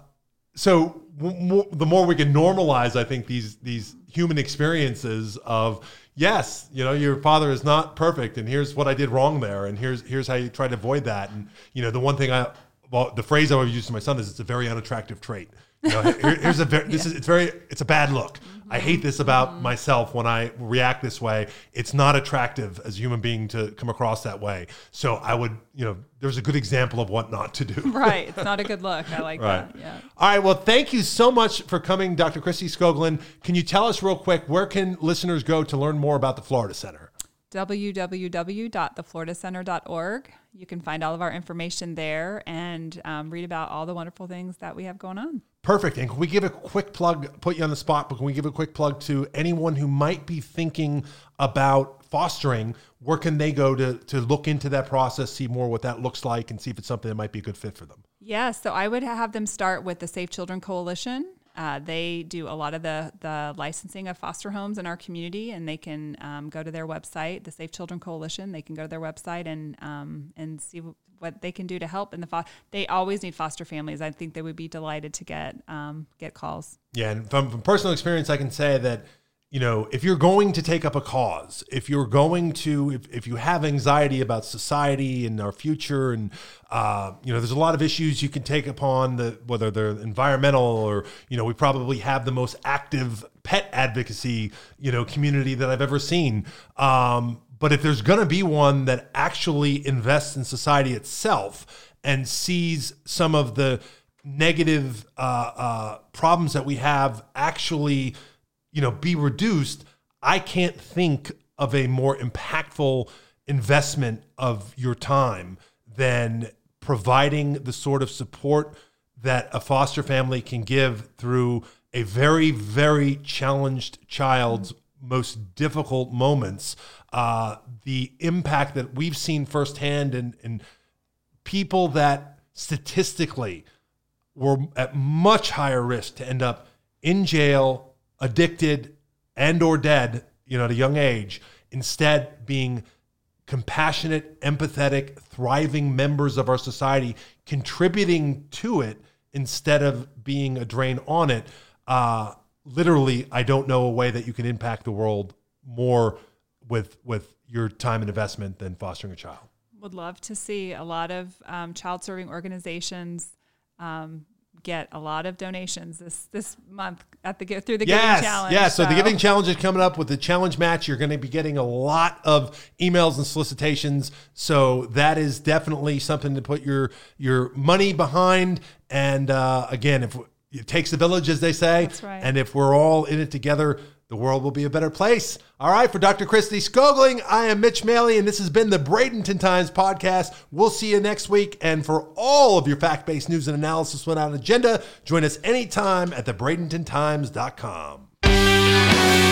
S1: so w- w- the more we can normalize i think these these human experiences of yes, you know, your father is not perfect, and here's what I did wrong there, and here's here's how you try to avoid that. And you know, the one thing I, well, the phrase I always use to my son is it's a very unattractive trait. You know, here- here's a very, this is it's very it's a bad look. I hate this about myself when I react this way. It's not attractive as a human being to come across that way. So I would, you know, there's a good example of what not to do. [laughs]
S2: Right. It's not a good look. I like
S1: Right.
S2: that. Yeah.
S1: All right. Well, thank you so much for coming, Dr. Kristie Skoglund. Can you tell us real quick where can listeners go to learn more about the Florida Center?
S2: www.thefloridacenter.org. You can find all of our information there and um, read about all the wonderful things that we have going on.
S1: Perfect. And can we give a quick plug, put you on the spot, but can we give a quick plug to anyone who might be thinking about fostering? Where can they go to, to look into that process, see more what that looks like, and see if it's something that might be a good fit for them?
S2: Yeah, so I would have them start with the Safe Children Coalition. Uh, they do a lot of the the licensing of foster homes in our community, and they can um, go to their website, the Safe Children Coalition. They can go to their website and um, and see what they can do to help. in the fo- they always need foster families. I think they would be delighted to get um, get calls.
S1: Yeah, and from, from personal experience, I can say that you know if you're going to take up a cause, if you're going to, if, if you have anxiety about society and our future, and uh, you know, there's a lot of issues you can take upon the whether they're environmental or you know, we probably have the most active pet advocacy you know community that I've ever seen. Um, but if there's going to be one that actually invests in society itself and sees some of the negative uh, uh, problems that we have actually, you know, be reduced, I can't think of a more impactful investment of your time than providing the sort of support that a foster family can give through a very, very challenged child's most difficult moments. Uh, the impact that we've seen firsthand in, in people that statistically were at much higher risk to end up in jail, addicted, and or dead, you know, at a young age, instead being compassionate, empathetic, thriving members of our society, contributing to it instead of being a drain on it. Uh, literally, I don't know a way that you can impact the world more with with your time and investment than fostering a child.
S2: Would love to see a lot of um, child serving organizations um, get a lot of donations this this month at the through the
S1: yes,
S2: Giving Challenge.
S1: Yes, so, the Giving Challenge is coming up with the challenge match. You're going to be getting a lot of emails and solicitations. So that is definitely something to put your your money behind. And uh, again, if it takes a village, as they say,
S2: That's right.
S1: and if we're all in it together, the world will be a better place. All right, for Dr. Kristie Skoglund, I am Mitch Maley, and this has been the Bradenton Times podcast. We'll see you next week. And for all of your fact based news and analysis without agenda, join us anytime at thebradentontimes.com.